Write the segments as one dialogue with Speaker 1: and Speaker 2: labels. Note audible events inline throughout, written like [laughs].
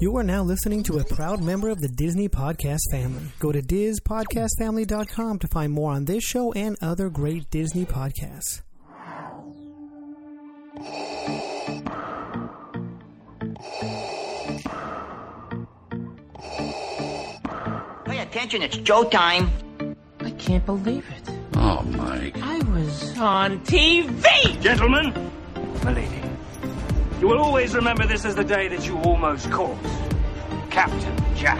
Speaker 1: You are now listening to a proud member of the Disney Podcast family. Go to DisPodcastFamily.com to find more on this show and other great Disney podcasts.
Speaker 2: Pay attention, it's Joe time.
Speaker 3: I can't believe it.
Speaker 4: Oh, Mike.
Speaker 3: I was on TV!
Speaker 5: Gentlemen, Milady, you will always remember this as the day that you almost caught Captain Jack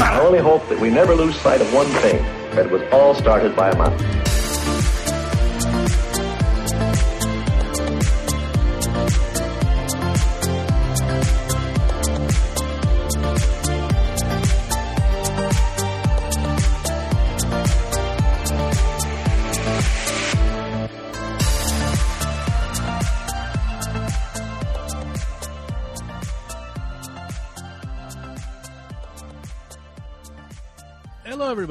Speaker 6: I only hope that we never lose sight of one thing, that it was all started by a mouse.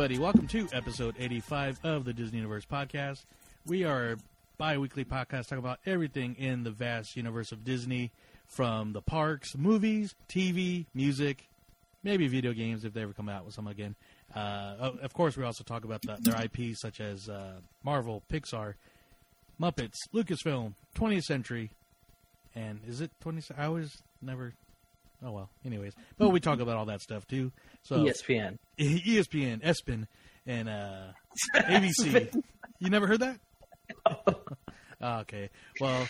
Speaker 7: Everybody. Welcome to episode 85 of the Disney Universe podcast. We are a bi weekly podcast talking about everything in the vast universe of Disney from the parks, movies, TV, music, maybe video games if they ever come out with some again. Uh, of course, we also talk about the, their IPs such as uh, Marvel, Pixar, Muppets, Lucasfilm, 20th Century, and is it 20th? I always never. Oh well. Anyways, but we talk about all that stuff too. So
Speaker 3: ESPN.
Speaker 7: ESPN, ESPN, and uh, ABC. [laughs] you never heard that? [laughs] Ah, okay. Well,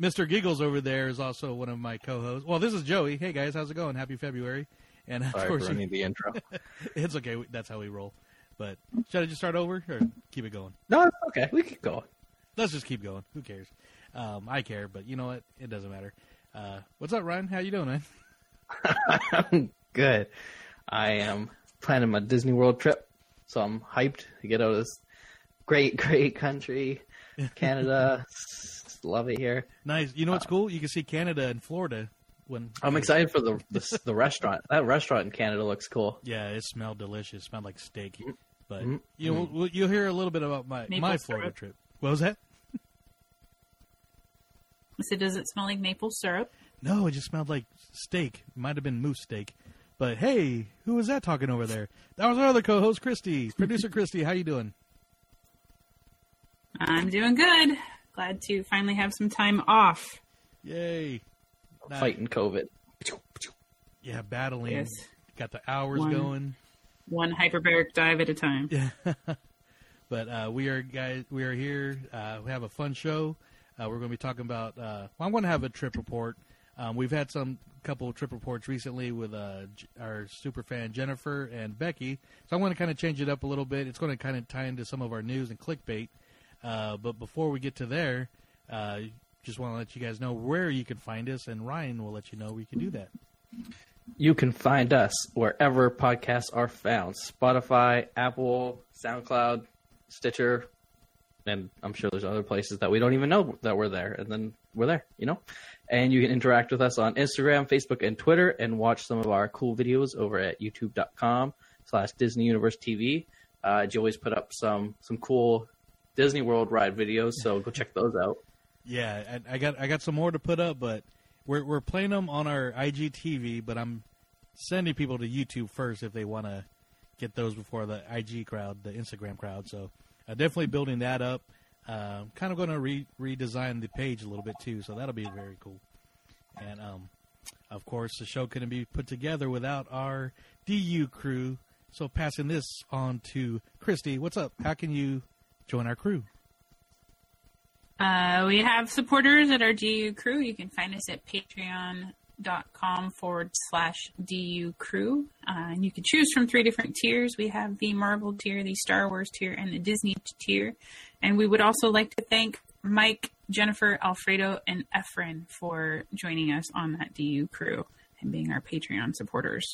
Speaker 7: Mr. Giggles over there is also one of my co-hosts. Well, this is Joey. Hey guys, how's it going? Happy February. And of
Speaker 3: Sorry
Speaker 7: course,
Speaker 3: for running the intro. [laughs]
Speaker 7: it's okay. That's how we roll. But should I just start over or keep it going?
Speaker 3: no, it's okay. We keep going.
Speaker 7: Let's just keep going. Who cares? Um, I care, but you know what? It doesn't matter. Uh, what's up, Ryan? How you doing, man?
Speaker 3: I'm good. I am planning my Disney World trip, so I'm hyped to get out of this great, [laughs] great country, [laughs] Canada. Love it here.
Speaker 7: Nice. You know what's cool? You can see Canada and Florida when
Speaker 3: I'm excited for the the, the restaurant. That restaurant in Canada looks cool.
Speaker 7: Yeah, it smelled delicious. It smelled like steak. But
Speaker 3: Mhm.
Speaker 7: you know, we'll, you'll hear a little bit about my
Speaker 8: Maple
Speaker 7: my
Speaker 8: syrup.
Speaker 7: Florida trip. What was that?
Speaker 8: So does it smell like maple syrup?
Speaker 7: No, it just smelled like steak. It might have been moose steak. But hey, who was that talking over there? That was our other co-host, Christy, [laughs] producer Christy. How you doing?
Speaker 8: I'm doing good. Glad to finally have some time off.
Speaker 7: Yay! Nice.
Speaker 3: Fighting COVID.
Speaker 7: Yeah, battling.
Speaker 8: Yes.
Speaker 7: Got the hours
Speaker 8: One.
Speaker 7: going.
Speaker 8: One hyperbaric dive at a time. Yeah. [laughs]
Speaker 7: But uh, we are guys. We are here. Uh, we have a fun show. Uh, we're going to be talking about. Uh, well, I'm going to have a trip report. Um, we've had some couple of trip reports recently with uh, our super fan Jennifer and Becky. So I'm going to kind of change it up a little bit. It's going to kind of tie into some of our news and clickbait. Uh, but before we get to there, uh, just want to let you guys know where you can find us, and Ryan will let you know where you can do that.
Speaker 3: You can find us wherever podcasts are found Spotify, Apple, SoundCloud, Stitcher, and I'm sure there's other places that we don't even know that we're there. And then we're there, you know? And you can interact with us on Instagram, Facebook, and Twitter and watch some of our cool videos over at youtube.com slash Disney Universe TV. Uh, Joey's put up some some cool Disney World ride videos, so go check those out.
Speaker 7: Yeah, I, I got I got some more to put up, but we're we're playing them on our IGTV. But I'm sending people to YouTube first if they want to get those before the IG crowd, the Instagram crowd. So uh, definitely building that up. Uh, kind of going to re- redesign the page a little bit too, so that'll be very cool. And um, of course, the show couldn't be put together without our DU crew. So passing this on to Christy. What's up? How can you join our crew?
Speaker 8: Uh, we have supporters at our DU crew. You can find us at patreon.com forward slash DU crew. Uh, and you can choose from three different tiers. We have the Marvel tier, the Star Wars tier, and the Disney tier. And we would also like to thank Mike, Jennifer, Alfredo, and Efren for joining us on that DU crew and being our Patreon supporters.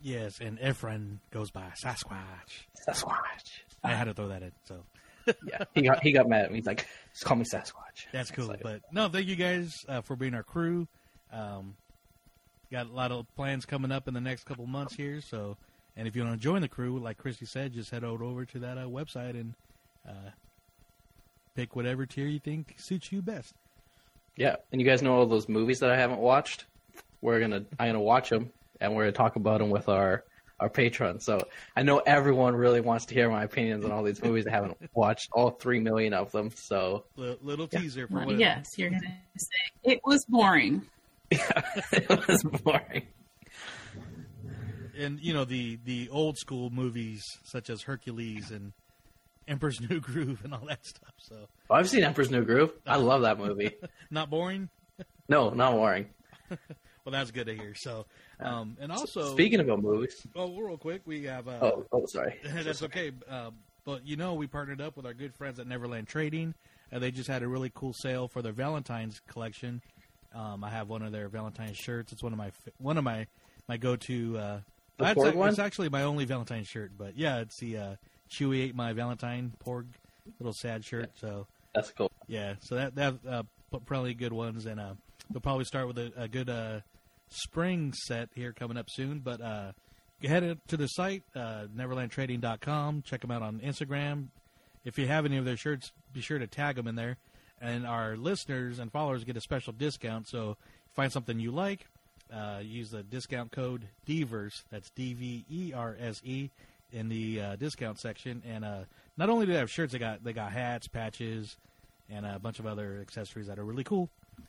Speaker 7: Yes, and Efren goes by Sasquatch.
Speaker 3: Sasquatch.
Speaker 7: I had to throw that in, so
Speaker 3: Yeah, he got he got mad at me. He's like, just call me Sasquatch.
Speaker 7: that's cool.
Speaker 3: Excited.
Speaker 7: But no, thank you guys uh, for being our crew. Um, got a lot of plans coming up in the next couple months here. So, and if you want to join the crew, like Christy said, just head on over to that uh, website and uh, pick whatever tier you think suits you best.
Speaker 3: Yeah, and you guys know all those movies that I haven't watched? we're gonna I'm gonna watch them and we're gonna talk about them with our our patrons. So I know everyone really wants to hear my opinions on all these movies. I haven't watched all three million of them, so
Speaker 7: Li- little teaser for
Speaker 8: Well, yes, you're gonna say it was boring.
Speaker 3: Yeah, [laughs] it was boring.
Speaker 7: and you know the the old school movies such as Hercules and Emperor's New Groove and all that stuff. So
Speaker 3: Oh, I've seen Emperor's New Groove. I love that movie. [laughs]
Speaker 7: not boring.
Speaker 3: No, not boring. [laughs]
Speaker 7: Well, that's good to hear. So, um, and also,
Speaker 3: Speaking about movies,
Speaker 7: oh, real quick, we have. Uh,
Speaker 3: oh, oh, sorry. [laughs]
Speaker 7: that's okay. Uh, but you know, we partnered up with our good friends at Neverland Trading, and they just had a really cool sale for their Valentine's collection. Um, I have one of their Valentine's shirts. It's one of my one of my my go to. Uh, that's? It's actually my only Valentine shirt, but yeah, it's the uh, Chewy ate my Valentine Porg little sad shirt. So
Speaker 3: That's cool.
Speaker 7: yeah, so that that uh, probably good ones, and uh, we'll probably start with a, a good uh, spring set here coming up soon. But uh, head to the site uh, neverlandtrading.com. Check them out on Instagram. If you have any of their shirts, be sure to tag them in there. And our listeners and followers get a special discount. So find something you like, uh, use the discount code DVERSE. That's D V E R S E in the uh, discount section. And uh, not only do they have shirts, they got they got hats, patches, and a bunch of other accessories that are really cool.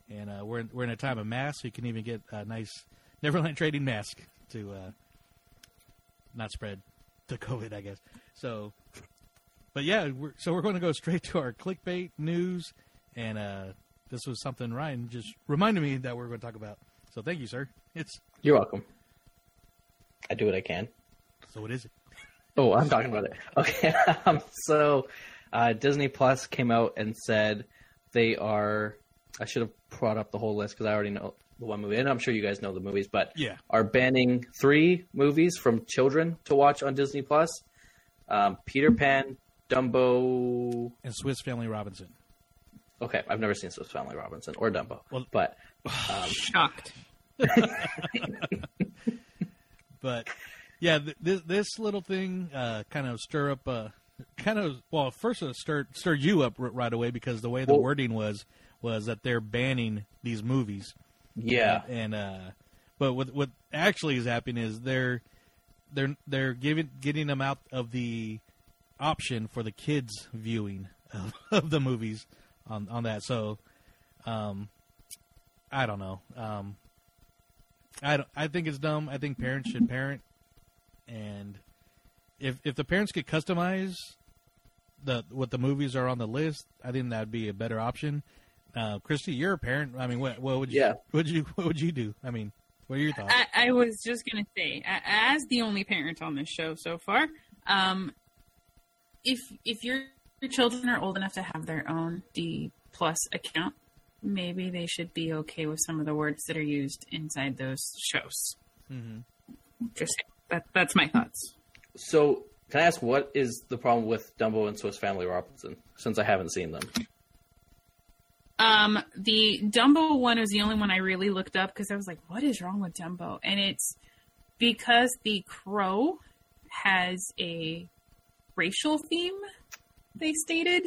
Speaker 7: And uh, we're in, we're in a time of masks, so you can even get a nice [laughs] Neverland Trading mask to uh, not spread the [laughs] COVID, I guess. So, but yeah, we're, so we're going to go straight to our clickbait news, and uh, this was something Ryan just reminded me that we're going to talk about. So thank you, sir. It's
Speaker 3: You're welcome. I do what I can.
Speaker 7: so what is it?
Speaker 3: Oh, I'm talking about it. [laughs] Okay. [laughs] um, so, uh, Disney Plus came out and said they are. I should have brought up the whole list because I already know the one movie, and I'm sure you guys know the movies, but
Speaker 7: Yeah.
Speaker 3: are banning three movies from children to watch on Disney Plus: um, Peter Pan, Dumbo.
Speaker 7: And Swiss Family Robinson.
Speaker 3: Okay, I've never seen Swiss Family Robinson or Dumbo,
Speaker 7: Well-
Speaker 3: but [sighs]
Speaker 8: Shocked. [laughs]
Speaker 7: But yeah, th- this this little thing uh, kind of stir up, uh, kind of well, first it stirred stirred you up r- right away because the way the
Speaker 3: Well-
Speaker 7: wording was was that they're banning these movies.
Speaker 3: yeah,
Speaker 7: and uh, but what what actually is happening is they're they're they're giving getting them out of the option for the kids viewing of, [laughs] of the movies on on that. So, um, I don't know. Um, I don't, I think it's dumb. I think parents should parent, and if if the parents could customize the what the movies are on the list, I think that'd be a better option. Uh, Christy, you're a parent. I mean, what what would you
Speaker 3: Yeah.
Speaker 7: would you what would you do? I mean, what are your thoughts?
Speaker 8: I, I was just gonna say, as the only parent on this show so far, um, if if your your children are old enough to have their own D plus account, maybe they should be okay with some of the words that are used inside those shows.
Speaker 7: Mhm.
Speaker 8: Just that that's my thoughts.
Speaker 3: So, can I ask what is the problem with Dumbo and Swiss Family Robinson? Since I haven't seen them.
Speaker 8: Um, the Dumbo one is the only one I really looked up because I was like, what is wrong with Dumbo? And it's because the crow has a racial theme, they stated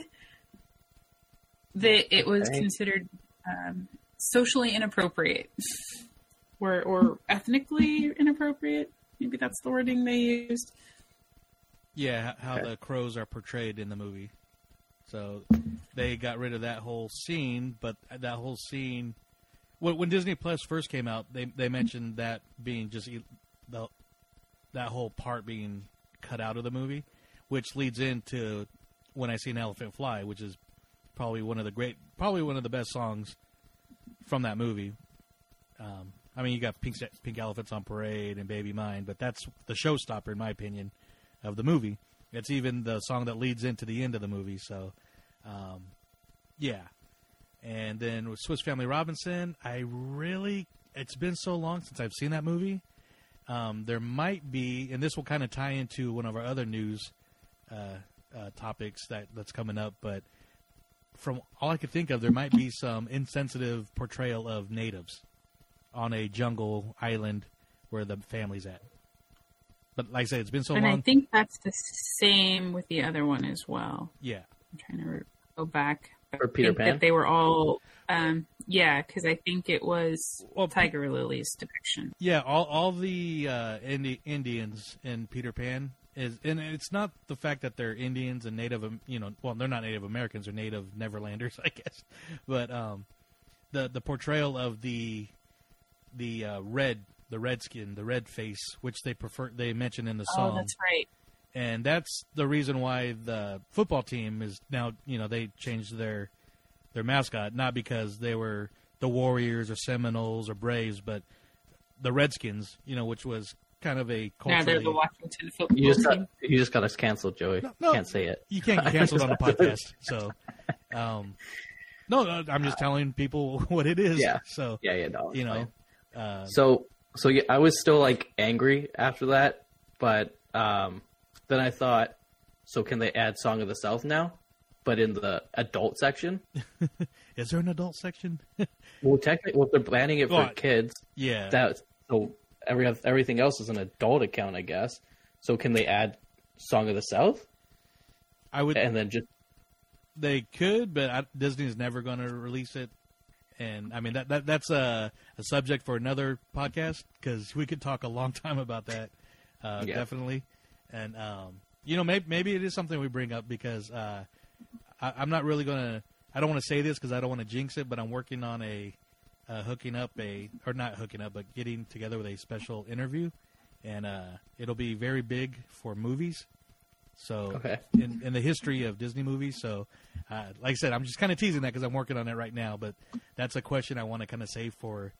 Speaker 8: that it was
Speaker 3: Okay.
Speaker 8: considered um, socially inappropriate or, or ethnically inappropriate. Maybe that's the wording they used.
Speaker 7: Yeah, how
Speaker 3: Okay.
Speaker 7: the crows are portrayed in the movie. So they got rid of that whole scene, but that whole scene, when, when Disney Plus first came out, they they mentioned that being just e- the that whole part being cut out of the movie, which leads into when I see an elephant fly, which is probably one of the great, probably one of the best songs from that movie. Um, I mean, you got Pink Pink Elephants on Parade and Baby Mine, but that's the showstopper in my opinion of the movie. It's even the song that leads into the end of the movie. So, um, yeah. And then with Swiss Family Robinson, I really it's been so long since I've seen that movie. Um, there might be, and this will kind of tie into one of our other news uh, uh, topics that that's coming up. But from all I could think of, there might be some insensitive portrayal of natives on a jungle island where the family's at. But like I said, it's been so
Speaker 8: and
Speaker 7: long.
Speaker 8: And I think that's the same with the other one as well.
Speaker 7: yeah.
Speaker 8: I'm trying to re- go back. I
Speaker 3: For Peter
Speaker 8: think
Speaker 3: Pan?
Speaker 8: that they were all um, Yeah, because I think it was
Speaker 7: Well,
Speaker 8: Tiger Lily's depiction.
Speaker 7: Yeah, all all the uh, Indi- Indians in Peter Pan is, and it's not the fact that they're Indians and Native, you know, well, they're not Native Americans, they're Native Neverlanders, [laughs] I guess. But um, the the portrayal of the the uh, red, the red skin, the red face, which they prefer, they mention in the song,
Speaker 8: Oh, that's right.
Speaker 7: and that's the reason why the football team is now, you know, they changed their their mascot, not because they were the Warriors or Seminoles or Braves, but the Redskins, you know, which was kind of a
Speaker 8: Now they're the Washington football
Speaker 3: You just got
Speaker 8: team.
Speaker 3: you just got us canceled, Joey.
Speaker 7: no.
Speaker 3: Can't say it.
Speaker 7: you can't get canceled on a [laughs] podcast, so. Um, no, no, I'm just telling people [laughs] what it is.
Speaker 3: Yeah.
Speaker 7: So
Speaker 3: Yeah, yeah, no.
Speaker 7: you know,
Speaker 3: fine.
Speaker 7: Uh,
Speaker 3: So so yeah, I was still like angry after that, but um, then I thought, so can they add "Song of the South" now, but in the adult section? [laughs]
Speaker 7: is there an adult section? [laughs]
Speaker 3: Well, technically, well, they're banning it for kids.
Speaker 7: yeah.
Speaker 3: That so every everything else is an adult account, I guess. So can they add "Song of the South"
Speaker 7: I would.
Speaker 3: and then just
Speaker 7: They could, but I, Disney's never going to release it. And I mean that, that that's a, a subject for another podcast because we could talk a long [laughs] time about that, uh,
Speaker 3: Yeah.
Speaker 7: definitely. And um, you know, maybe maybe it is something we bring up because uh, I, I'm not really going to. I don't want to say this because I don't want to jinx it, but I'm working on a uh, hooking up a or not hooking up, but getting together with a special interview, and uh, it'll be very big for movies. So
Speaker 3: Okay.
Speaker 7: in, in the history of Disney movies. So, uh, like I said, I'm just kind of teasing that because I'm working on it right now. But that's a question I want to kind of save for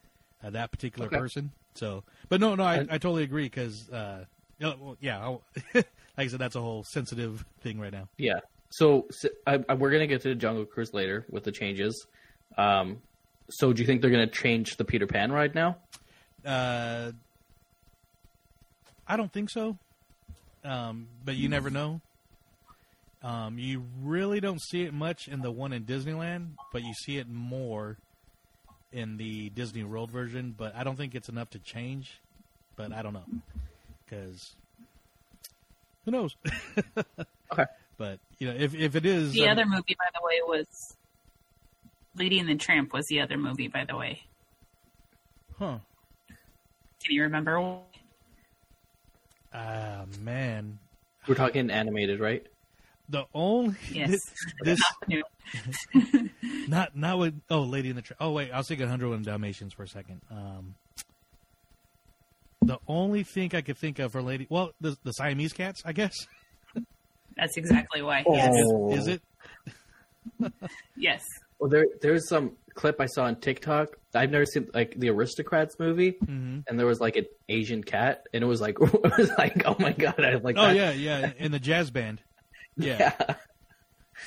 Speaker 7: uh, that particular
Speaker 3: Okay.
Speaker 7: person. So, but no, no, I, I totally agree because, uh, you know, well, yeah, [laughs] like I said, that's a whole sensitive thing right now.
Speaker 3: yeah. So, so I, I, we're gonna get to the Jungle Cruise later with the changes. Um, so do you think they're gonna change the Peter Pan ride now?
Speaker 7: Uh, I don't think so, um, but you never know. Um, you really don't see it much in the one in Disneyland, but you see it more in the Disney World version. But I don't think it's enough to change. But I don't know because who knows? [laughs]
Speaker 3: Okay.
Speaker 7: But you know, if if it is
Speaker 8: The
Speaker 7: um,
Speaker 8: other movie, by the way, was Lady and the Tramp. Was the other movie, by the way?
Speaker 7: huh?
Speaker 8: Can you remember?
Speaker 7: Ah man,
Speaker 3: We're talking animated, right?
Speaker 7: the only
Speaker 8: Yes.
Speaker 7: this
Speaker 8: No. [laughs]
Speaker 7: Not not with oh Lady in the Tra- oh wait I was thinking Hundred and Dalmatians for a second. Um, the only thing I could think of for Lady well the the Siamese cats I guess
Speaker 8: That's exactly why.
Speaker 3: Oh.
Speaker 8: Yes.
Speaker 7: is, is it
Speaker 8: Yes.
Speaker 3: Well, there there's some clip I saw on TikTok. I've never seen like the Aristocrats movie,
Speaker 7: Mhm.
Speaker 3: and there was like an Asian cat, and it was like [laughs] it was like oh my god, I like
Speaker 7: oh
Speaker 3: that.
Speaker 7: yeah yeah in the jazz band [laughs] yeah,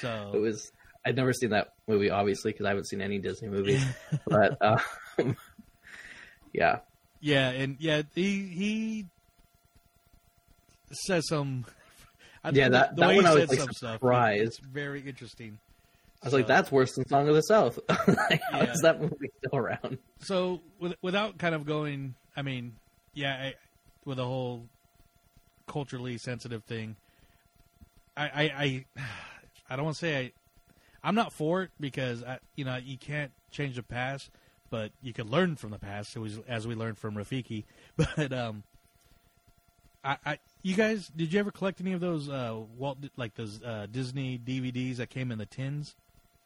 Speaker 3: yeah. It was. I'd never seen that movie, obviously, because I haven't seen any Disney movies. [laughs] but um, yeah,
Speaker 7: yeah and yeah he he says some I-
Speaker 3: Yeah, that-
Speaker 7: the
Speaker 3: that
Speaker 7: way
Speaker 3: one I was, like,
Speaker 7: some stuff
Speaker 3: surprised.
Speaker 7: it's very interesting
Speaker 3: I was like, that's worse than Song of the South. like, [laughs] how
Speaker 7: Yeah.
Speaker 3: is that movie still around?
Speaker 7: so with, without kind of going i mean yeah I, with a whole culturally sensitive thing i i i, [sighs] I don't want to say i i'm not for it because I, you know you can't change the past but you can learn from the past as we, as we learned from rafiki [laughs] but um I, I you guys did you ever collect any of those uh walt like those uh disney dvds that came in the tins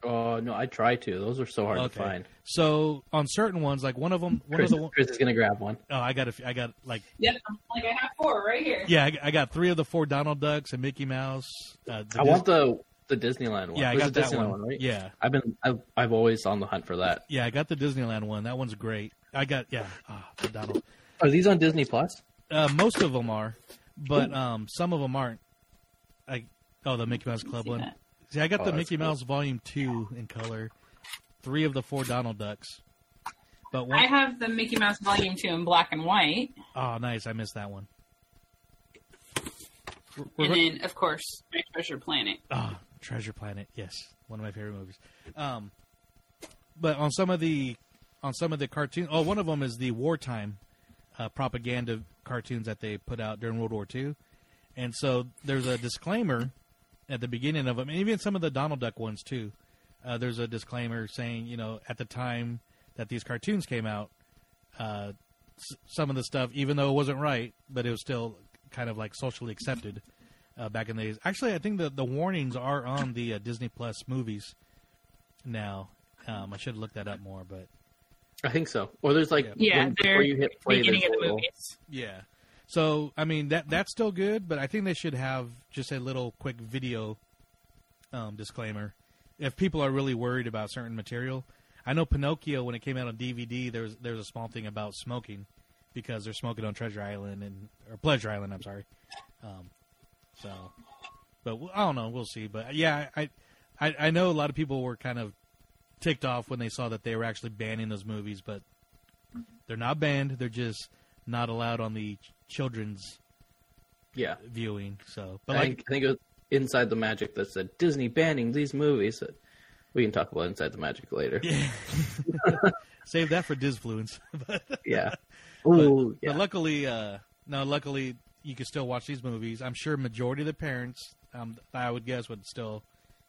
Speaker 3: Oh no, I try to. Those are so hard to find.
Speaker 7: so on certain ones like one of them one
Speaker 3: Chris,
Speaker 7: of the one-
Speaker 3: Chris is gonna grab one.
Speaker 7: Oh, I got a, f- I got like
Speaker 8: yeah, Like I have four right here.
Speaker 7: yeah, I, I got three of the four Donald Ducks and Mickey Mouse. Uh,
Speaker 3: I
Speaker 7: Dis-
Speaker 3: want the the Disneyland one.
Speaker 7: yeah, I
Speaker 3: There's
Speaker 7: got
Speaker 3: a
Speaker 7: that
Speaker 3: Disneyland
Speaker 7: one.
Speaker 3: right?
Speaker 7: Yeah,
Speaker 3: I've been I've, I've always on the hunt for that.
Speaker 7: yeah, I got the Disneyland one. That one's great. I got yeah, ah, the Donald.
Speaker 3: Are these on Disney Plus?
Speaker 7: Uh, most of them are, but um, some of them aren't. I oh the Mickey Mouse Club one.
Speaker 8: that.
Speaker 7: See, I got
Speaker 3: Oh,
Speaker 7: the Mickey
Speaker 3: cool.
Speaker 7: Mouse Volume Two in color. Three of the four Donald Ducks. But one
Speaker 8: I have the Mickey Mouse Volume Two in black and white,
Speaker 7: oh nice, I missed that one. We're-
Speaker 8: and
Speaker 7: we're-
Speaker 8: then of course My Treasure Planet.
Speaker 7: Ah, Treasure Planet. Yes, one of my favorite movies. Um, but on some of the on some of the cartoons, oh, one of them is the wartime uh, propaganda cartoons that they put out during World War II, and so there's a disclaimer at the beginning of them, and even some of the Donald Duck ones too. uh, there's a disclaimer saying, you know, at the time that these cartoons came out, uh, s- some of the stuff, even though it wasn't right, but it was still kind of like socially accepted uh, back in the days. Actually, I think the the warnings are on the uh, Disney Plus movies now. Um, I should look that up more, but
Speaker 3: I think so. Or there's like
Speaker 8: Yeah,
Speaker 3: when-
Speaker 8: they're
Speaker 3: before you hit play,
Speaker 8: beginning of the
Speaker 3: little-
Speaker 8: movies.
Speaker 7: yeah. So I mean that that's still good, but I think they should have just a little quick video um, disclaimer if people are really worried about certain material. I know Pinocchio when it came out on DVD, there's there's a small thing about smoking because they're smoking on Treasure Island and or Pleasure Island. I'm sorry. Um, so, but I don't know. We'll see. But yeah, I, I I know a lot of people were kind of ticked off when they saw that they were actually banning those movies, but they're not banned. They're just not allowed on the children's
Speaker 3: Yeah,
Speaker 7: viewing. So, but
Speaker 3: I
Speaker 7: like,
Speaker 3: think, I think it was Inside the Magic that said Disney banning these movies. We can talk about Inside the Magic later. Yeah. [laughs]
Speaker 7: save that for Disfluence. [laughs] Yeah. [laughs]
Speaker 3: Ooh, yeah.
Speaker 7: But luckily, uh, no, luckily you can still watch these movies. I'm sure majority of the parents, um, I would guess, would still,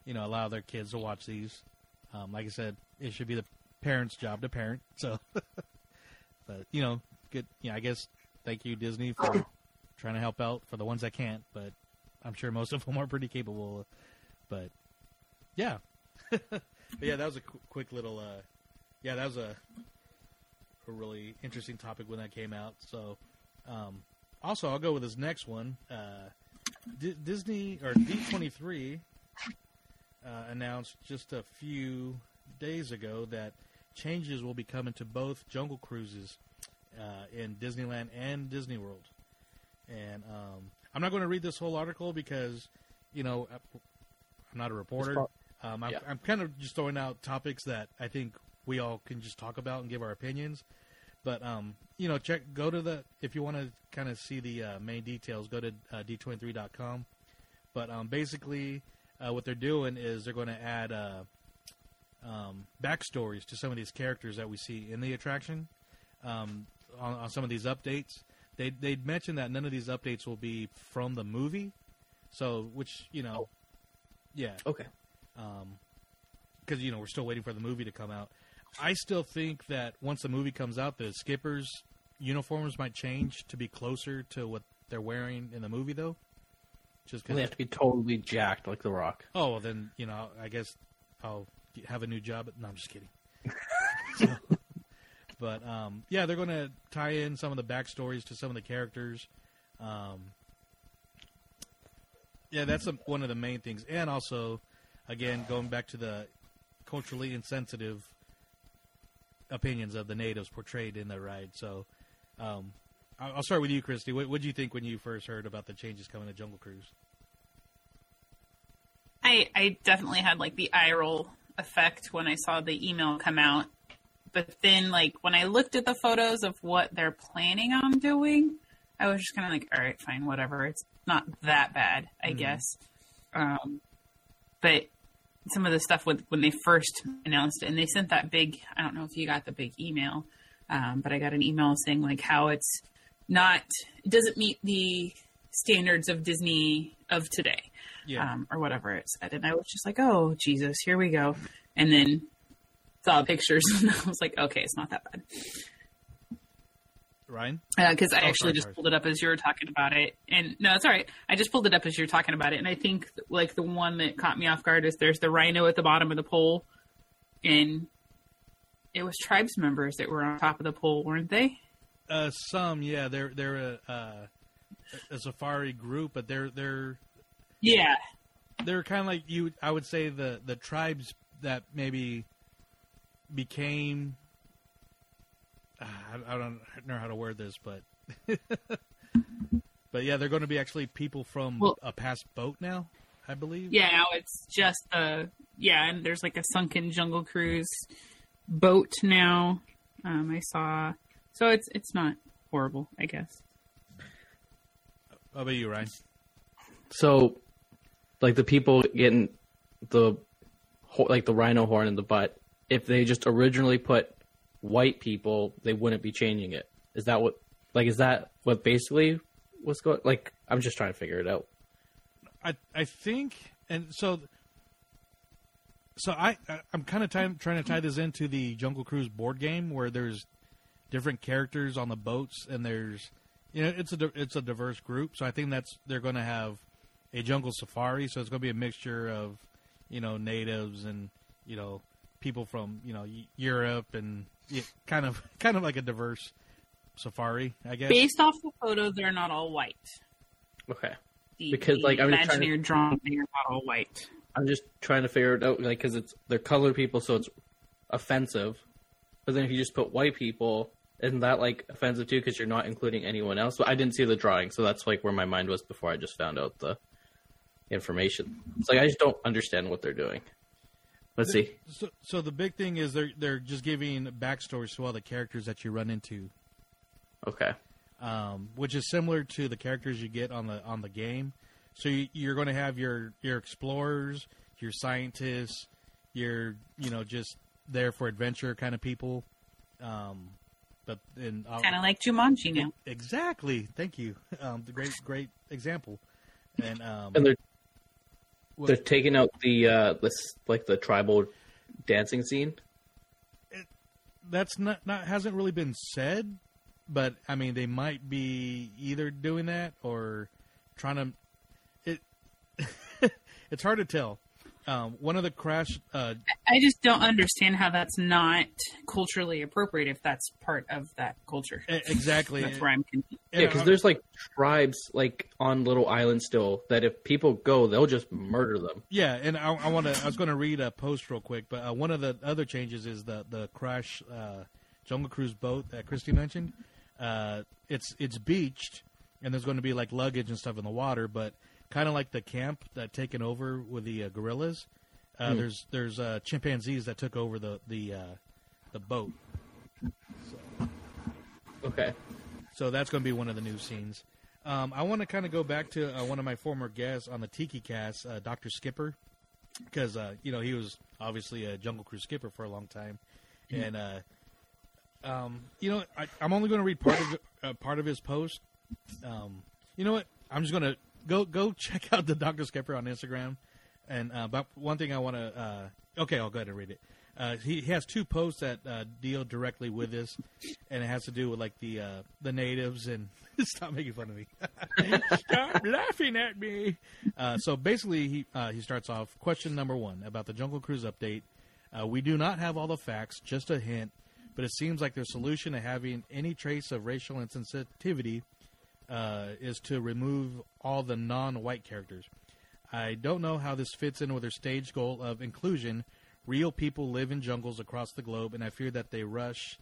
Speaker 7: you know, allow their kids to watch these. Um, like I said, it should be the parents' job to parent. So, but you know, good. Yeah, I guess thank you Disney for trying to help out for the ones that can't. But I'm sure most of [laughs] them are pretty capable. But yeah, [laughs] but yeah, that was a qu- quick little. Uh, yeah, that was a a really interesting topic when that came out. So, um, also, I'll go with this next one. Uh, D- Disney or D23 uh, announced just a few days ago that changes will be coming to both Jungle Cruises uh, in Disneyland and Disney World. And um, I'm not going to read this whole article because, you know, I'm not a reporter. Um, I'm,
Speaker 3: Yeah.
Speaker 7: I'm kind of just throwing out topics that I think we all can just talk about and give our opinions. But um, you know, check go to the if you want to kind of see the uh, main details, go to uh, d23.com. But um, basically, uh, what they're doing is they're going to add uh, um, backstories to some of these characters that we see in the attraction um, on, on some of these updates. They they mentioned that none of these updates will be from the movie, so which you know, oh. yeah,
Speaker 3: Okay.
Speaker 7: Um, because you know we're still waiting for the movie to come out. I still think that once the movie comes out, the skippers' uniforms might change to be closer to what they're wearing in the movie, though. Just
Speaker 3: cause...
Speaker 7: They
Speaker 3: have to be totally jacked like The Rock.
Speaker 7: Oh, well, then you know, I guess I'll have a new job. No, I'm just kidding. [laughs] So, but um, yeah, they're going to tie in some of the backstories to some of the characters. Um, yeah, that's a, one of the main things, and also, again, going back to the culturally insensitive opinions of the natives portrayed in the ride. So, um, I'll start with you, Christy. What did you think when you first heard about the changes coming to Jungle Cruise?
Speaker 8: I, I definitely had like the eye roll effect when I saw the email come out. But then, like, when I looked at the photos of what they're planning on doing, I was just kind of like, all right, fine, whatever. It's not that bad, I guess. Um, but some of the stuff with when they first announced it, and they sent that big, I don't know if you got the big email, um, but I got an email saying like how it's not, it doesn't meet the standards of Disney of today
Speaker 7: Yeah.
Speaker 8: um, or whatever it said. And I was just like, oh, Jesus, here we go. And then saw pictures [laughs] and I was like, okay, it's not that bad.
Speaker 7: Ryan?
Speaker 8: Because I
Speaker 7: Oh,
Speaker 8: actually
Speaker 7: sorry,
Speaker 8: just
Speaker 7: sorry.
Speaker 8: pulled it up as you were talking about it. And no, it's all right. I just pulled it up as you're talking about it. And I think like the one that caught me off guard is there's the rhino at the bottom of the pole. And it was tribes members that were on top of the pole, weren't they?
Speaker 7: Uh, some, yeah, they're they're a, uh, a safari group, but they're they're
Speaker 8: Yeah.
Speaker 7: they're kind of like you. I would say the the tribes that maybe became. Uh, I, I don't know how to word this, but [laughs] but yeah, they're going to be actually people from
Speaker 8: Well-
Speaker 7: a past boat now, I believe.
Speaker 8: Yeah, now it's just the yeah, and there's like a sunken jungle cruise boat now. Um, I saw, so it's it's not horrible, I guess.
Speaker 7: How about you, Ryan?
Speaker 3: So, like the people getting the like the rhino horn in the butt. If they just originally put white people, they wouldn't be changing it. Is that what? Like, is that what basically what's going? Like, I'm just trying to figure it out.
Speaker 7: I I think, and so So I, I'm kind of trying trying to tie this into the Jungle Cruise board game where there's different characters on the boats and there's you know it's a it's a diverse group. So I think that's they're going to have a jungle safari. So it's going to be a mixture of you know natives and you know people from you know Europe and yeah, kind of [laughs] kind of like a diverse safari, I guess.
Speaker 8: Based off the photo, they're not all white.
Speaker 3: Okay.
Speaker 8: The,
Speaker 3: Because,
Speaker 8: the
Speaker 3: like, I'm just trying to-
Speaker 8: Imagineer drawing, they're not all white.
Speaker 3: I'm just trying to figure it out, like, because it's they're colored people, so it's offensive. But then if you just put white people, isn't that like offensive too? Because you're not including anyone else. But I didn't see the drawing, so that's like where my mind was before I just found out the information. It's like I just don't understand what they're doing. Let's see.
Speaker 7: So, so the big thing is they're they're just giving backstories to all the characters that you run into,
Speaker 3: Okay.
Speaker 7: um, which is similar to the characters you get on the on the game. So you, you're going to have your your explorers, your scientists, your you know just there for adventure kind of people. Um, but and
Speaker 8: Kind of like Jumanji now.
Speaker 7: exactly. Thank you. Um, the great great example. And um,
Speaker 3: And they're
Speaker 7: what-
Speaker 3: they're taking out the uh this like the tribal dancing scene.
Speaker 7: that's not not hasn't really been said, but I mean they might be either doing that or trying to. It [laughs] it's hard to tell. Um, one of the crash. Uh,
Speaker 8: I just don't understand how that's not culturally appropriate if that's part of that culture.
Speaker 7: exactly.
Speaker 8: That's where I'm confused.
Speaker 3: Yeah, because there's like tribes like on little islands still that if people go, they'll just murder them.
Speaker 7: Yeah, and I, I want to. I was going to read a post real quick, but uh, one of the other changes is the the crash uh, Jungle Cruise boat that Christy mentioned. Uh, it's it's beached, and there's going to be like luggage and stuff in the water, but kind of like the camp that taken over with the uh, gorillas. Uh, There's there's uh, chimpanzees that took over the the uh, the boat,
Speaker 3: Okay.
Speaker 7: so that's going to be one of the new scenes. Um, I want to kind of go back to uh, one of my former guests on the Tiki Cast, uh, Dr. Skipper, because uh, you know he was obviously a Jungle Cruise skipper for a long time, and uh, um, you know I, I'm only going to read part of uh, part of his post. Um, you know what? I'm just going to go go check out the Dr. Skipper on Instagram, and uh, but one thing I want to uh, okay, I'll go ahead and read it. Uh, he, he has two posts that uh, deal directly with this, and it has to do with like the uh, the natives and [laughs] stop making fun of me. [laughs] stop laughing at me. Uh, so basically, he he starts off question number one about the Jungle Cruise update. We do not have all the facts, just a hint, but it seems like their solution to having any trace of racial insensitivity uh, is to remove all the non-white characters. I don't know how this fits in with their stage goal of inclusion. Real people live in jungles across the globe, and I fear that they rush.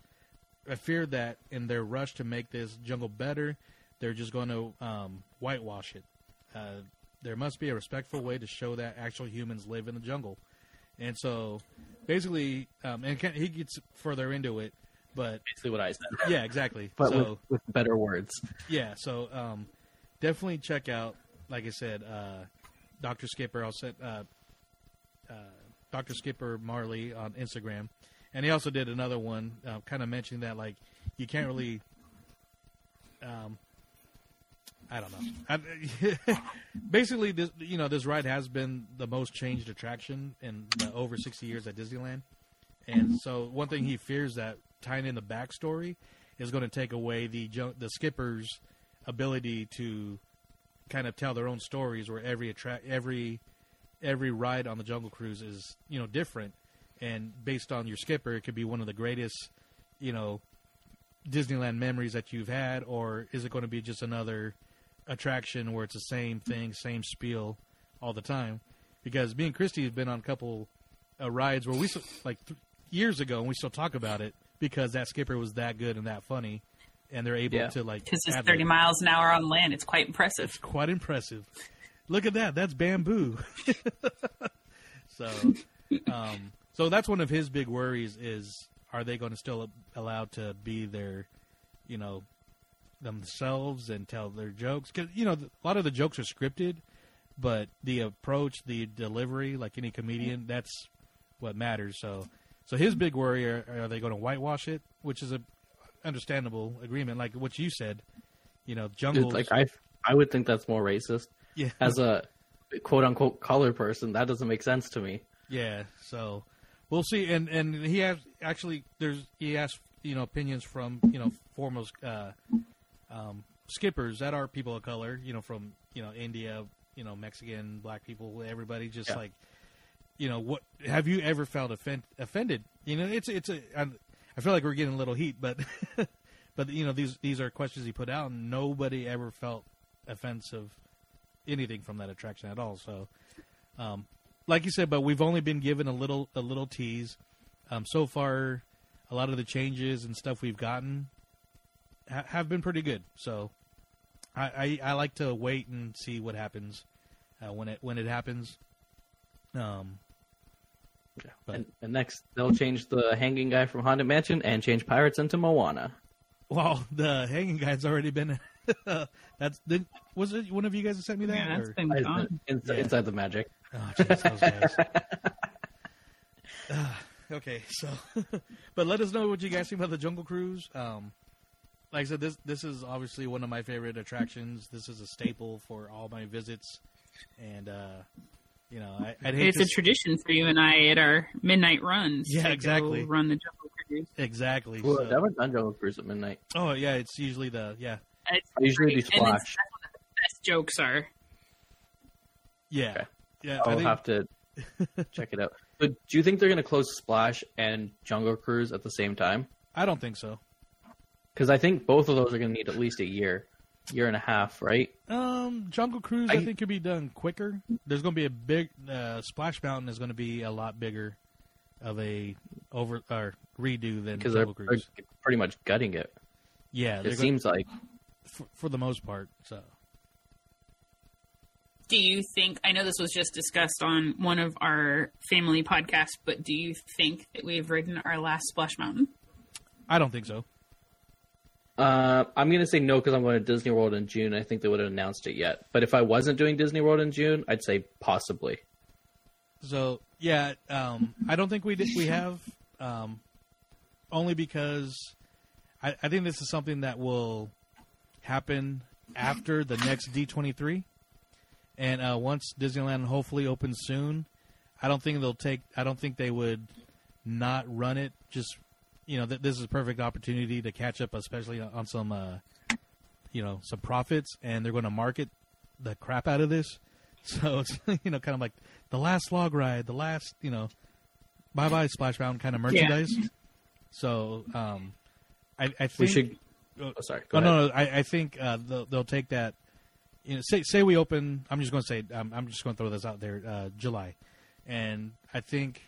Speaker 7: I fear that in their rush to make this jungle better, they're just going to um, whitewash it. Uh, there must be a respectful way to show that actual humans live in the jungle, and so basically, um, and he gets further into it, but
Speaker 3: Basically what I said.
Speaker 7: yeah, exactly.
Speaker 3: But
Speaker 7: so
Speaker 3: with, with better words.
Speaker 7: yeah, so um, definitely check out, like I said, uh, Doctor Skipper. I'll set uh, uh, Doctor Skipper Marley on Instagram, and he also did another one, uh, kind of mentioning that like you can't really, um, I don't know. I, [laughs] basically, this you know this ride has been the most changed attraction in the over sixty years at Disneyland, and so one thing he fears that tying in the backstory is going to take away the the skippers' ability to kind of tell their own stories, where every attract every every ride on the Jungle Cruise is you know different, and based on your skipper, it could be one of the greatest you know Disneyland memories that you've had, or is it going to be just another attraction where it's the same thing, same spiel all the time? Because me and Christy have been on a couple uh, rides where we like th- years ago, and we still talk about it because that skipper was that good and that funny, and they're able
Speaker 3: Yeah.
Speaker 7: to like
Speaker 8: Because it's 30
Speaker 7: the-
Speaker 8: miles an hour on land. It's quite impressive.
Speaker 7: quite impressive. Look at that. That's bamboo. [laughs] so, um, so that's one of his big worries is are they going to still allowed to be their, you know, themselves and tell their jokes? Because you know a lot of the jokes are scripted, but the approach, the delivery, like any comedian, that's what matters. So, so his big worry are, are they going to whitewash it, which is a understandable agreement, like what you said. You know, jungle.
Speaker 3: Like I I would think that's more racist.
Speaker 7: yeah,
Speaker 3: As a [laughs] quote unquote color person, that doesn't make sense to me.
Speaker 7: Yeah, so we'll see. And and he has actually there's he asked you know opinions from you know foremost uh, um, skippers that are people of color. You know from you know India, you know Mexican, black people, everybody. Just
Speaker 3: Yeah.
Speaker 7: like you know what have you ever felt offend, offended? You know it's it's a I, I feel like we're getting a little heat, but [laughs] but you know these these are questions he put out, and nobody ever felt offensive anything from that attraction at all. So. Um, like you said, but we've only been given a little a little tease. Um, so far, a lot of the changes and stuff we've gotten ha- have been pretty good. So I, I, I like to wait and see what happens uh, when it when it happens. Um, but
Speaker 3: And, and next, they'll change the hanging guy from Haunted Mansion and change pirates into Moana.
Speaker 7: well, the hanging guy's already been. [laughs] that's did, was it one of you guys that sent me that?
Speaker 8: Yeah, that's
Speaker 7: or-
Speaker 8: been gone.
Speaker 3: Inside,
Speaker 7: Yeah.
Speaker 3: inside the magic.
Speaker 7: Oh, jeez, those [laughs] guys. Ah, okay, so, [laughs] but let us know what you guys think about the Jungle Cruise. Um, like I said, this this is obviously one of my favorite attractions. This is a staple for all my visits, and uh, you know, I, I'd hate
Speaker 8: It's
Speaker 7: to
Speaker 8: a tradition for you and I at our midnight runs.
Speaker 7: Yeah, exactly.
Speaker 8: Run the jungle cruise.
Speaker 7: exactly.
Speaker 3: Well,
Speaker 7: so-
Speaker 3: I've never done Jungle Cruise at midnight.
Speaker 7: oh yeah, it's usually the yeah
Speaker 8: It's
Speaker 3: I usually
Speaker 8: great.
Speaker 3: do
Speaker 8: And
Speaker 3: Splash.
Speaker 8: it's, that's what the best jokes are.
Speaker 7: yeah
Speaker 3: Okay.
Speaker 7: yeah. I
Speaker 3: I'll
Speaker 7: think,
Speaker 3: have to [laughs] check it out. But do you think they're going to close Splash and Jungle Cruise at the same time?
Speaker 7: I don't think so.
Speaker 3: Because I think both of those are going to need at least a year, year and a half, right?
Speaker 7: Um, Jungle Cruise, I,
Speaker 3: I-
Speaker 7: think could be done quicker. There's going to be a big uh, Splash Mountain is going to be a lot bigger of a over or redo than
Speaker 3: Because they're,
Speaker 7: Jungle
Speaker 3: they're
Speaker 7: Cruise.
Speaker 3: pretty much gutting it.
Speaker 7: Yeah, they're
Speaker 3: It
Speaker 7: gonna-
Speaker 3: seems like
Speaker 7: for, for the most part. So
Speaker 8: Do you think? I know this was just discussed on one of our family podcasts, but do you think that we've ridden our last Splash Mountain?
Speaker 7: I don't think so.
Speaker 3: Uh, I'm gonna say no because I'm going to Disney World in June. I think they would have announced it yet. But if I wasn't doing Disney World in June, I'd say possibly.
Speaker 7: So yeah, um, I don't think we did, we have um, only because I, I think this is something that will happen after the next D23, and uh, once Disneyland hopefully opens soon, I don't think they'll take. I don't think they would not run it. Just you know, th- this is a perfect opportunity to catch up, especially on some uh, you know some profits, and they're going to market the crap out of this. [laughs] So it's you know kind of like the last log ride, the last you know bye bye Splash Mountain kind of merchandise. So um, I, I think
Speaker 3: We should.
Speaker 7: Oh,
Speaker 3: Oh, sorry. Go
Speaker 7: Oh,
Speaker 3: ahead.
Speaker 7: no, no, I, I think uh, they'll, they'll take that. You know, say say we open. I'm just going to say. Um, I'm just going to throw this out there. Uh, July, and I think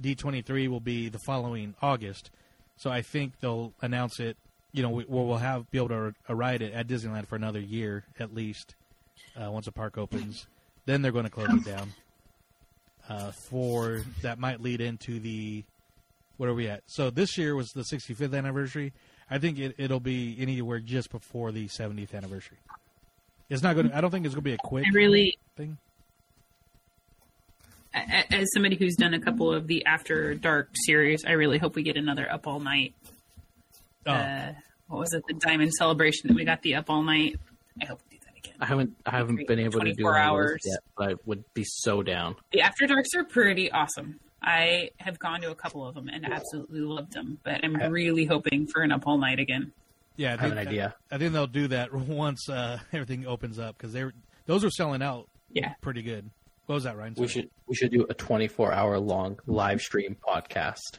Speaker 7: D23 will be the following August. So I think they'll announce it. You know, we, we'll have be able to ride it at Disneyland for another year at least. Uh, once the park opens, then they're going to close it down. Uh, for that might lead into the what are we at? So this year was the 65th anniversary. I think it, it'll be anywhere just before the 70th anniversary. It's not going. to I don't think it's going to be a quick
Speaker 8: I really,
Speaker 7: thing.
Speaker 8: A- a- as somebody who's done a couple of the After Dark series, I really hope we get another Up All Night.
Speaker 7: Oh,
Speaker 8: Uh, what was it? The Diamond Celebration that we got the Up All Night. I hope we do that again.
Speaker 3: I haven't. I haven't been able to do
Speaker 8: 24
Speaker 3: one of those
Speaker 8: hours.
Speaker 3: yet, but I would be so down.
Speaker 8: The After Darks are pretty awesome. I have gone to a couple of them and absolutely loved them, but I'm really hoping for an Up All Night again.
Speaker 7: yeah. I,
Speaker 3: I have
Speaker 7: think,
Speaker 3: an idea.
Speaker 7: I, think they'll do that [laughs] once uh, everything opens up because they're those are selling out
Speaker 8: Yeah.
Speaker 7: pretty good. What was that, Ryan?
Speaker 3: We should. We should do a 24 hour long live stream podcast.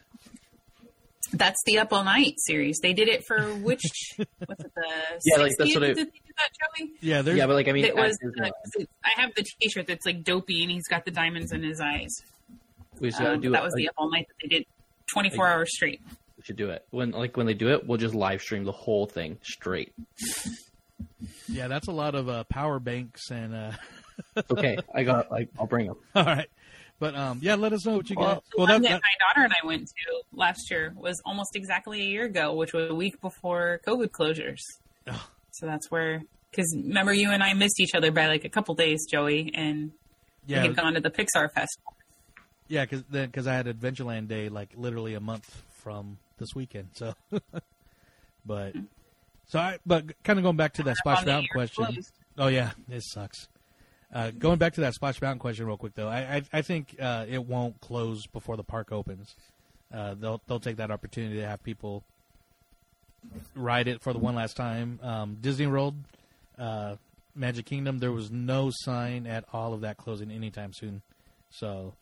Speaker 8: That's the Up All Night series. They did it for which? [laughs] what's it? The
Speaker 3: Yeah, like, that's what I-
Speaker 8: Did they do that, Joey?
Speaker 7: Yeah, there's
Speaker 3: Yeah, but like I mean,
Speaker 8: it was.
Speaker 3: at
Speaker 8: uh, I have the T-shirt that's like dopey, and he's got the diamonds in his eyes.
Speaker 3: we should
Speaker 8: Um,
Speaker 3: do
Speaker 8: that
Speaker 3: it.
Speaker 8: was
Speaker 3: like,
Speaker 8: the Up All Night that they did, 24 hours straight.
Speaker 3: We should do it when like when they do it. We'll just live stream the whole thing straight.
Speaker 7: yeah, that's a lot of uh, power banks and. Uh, [laughs]
Speaker 3: Okay, I got. Like, I'll bring them. [laughs]
Speaker 7: all right, but um, yeah, let us know what you
Speaker 3: Well,
Speaker 7: got.
Speaker 8: The
Speaker 7: Well,
Speaker 8: one
Speaker 7: that,
Speaker 8: that,
Speaker 7: that,
Speaker 8: my daughter and I went to last year was almost exactly a year ago, which was a week before COVID closures.
Speaker 7: Oh.
Speaker 8: So that's where, because remember you and I missed each other by like a couple days, Joey, and
Speaker 7: yeah,
Speaker 8: we had gone to the Pixar Festival.
Speaker 7: Yeah, because because I had Adventureland Day like literally a month from this weekend. So, [laughs] but so I but kind of going back to that Splash Mountain question.
Speaker 8: closed.
Speaker 7: Oh yeah, it sucks. Uh, going back to that Splash Mountain question real quick though, I I, I think uh, it won't close before the park opens. Uh, they'll they'll take that opportunity to have people ride it for the one last time. Um, Disney World, uh, Magic Kingdom, there was no sign at all of that closing anytime soon. So,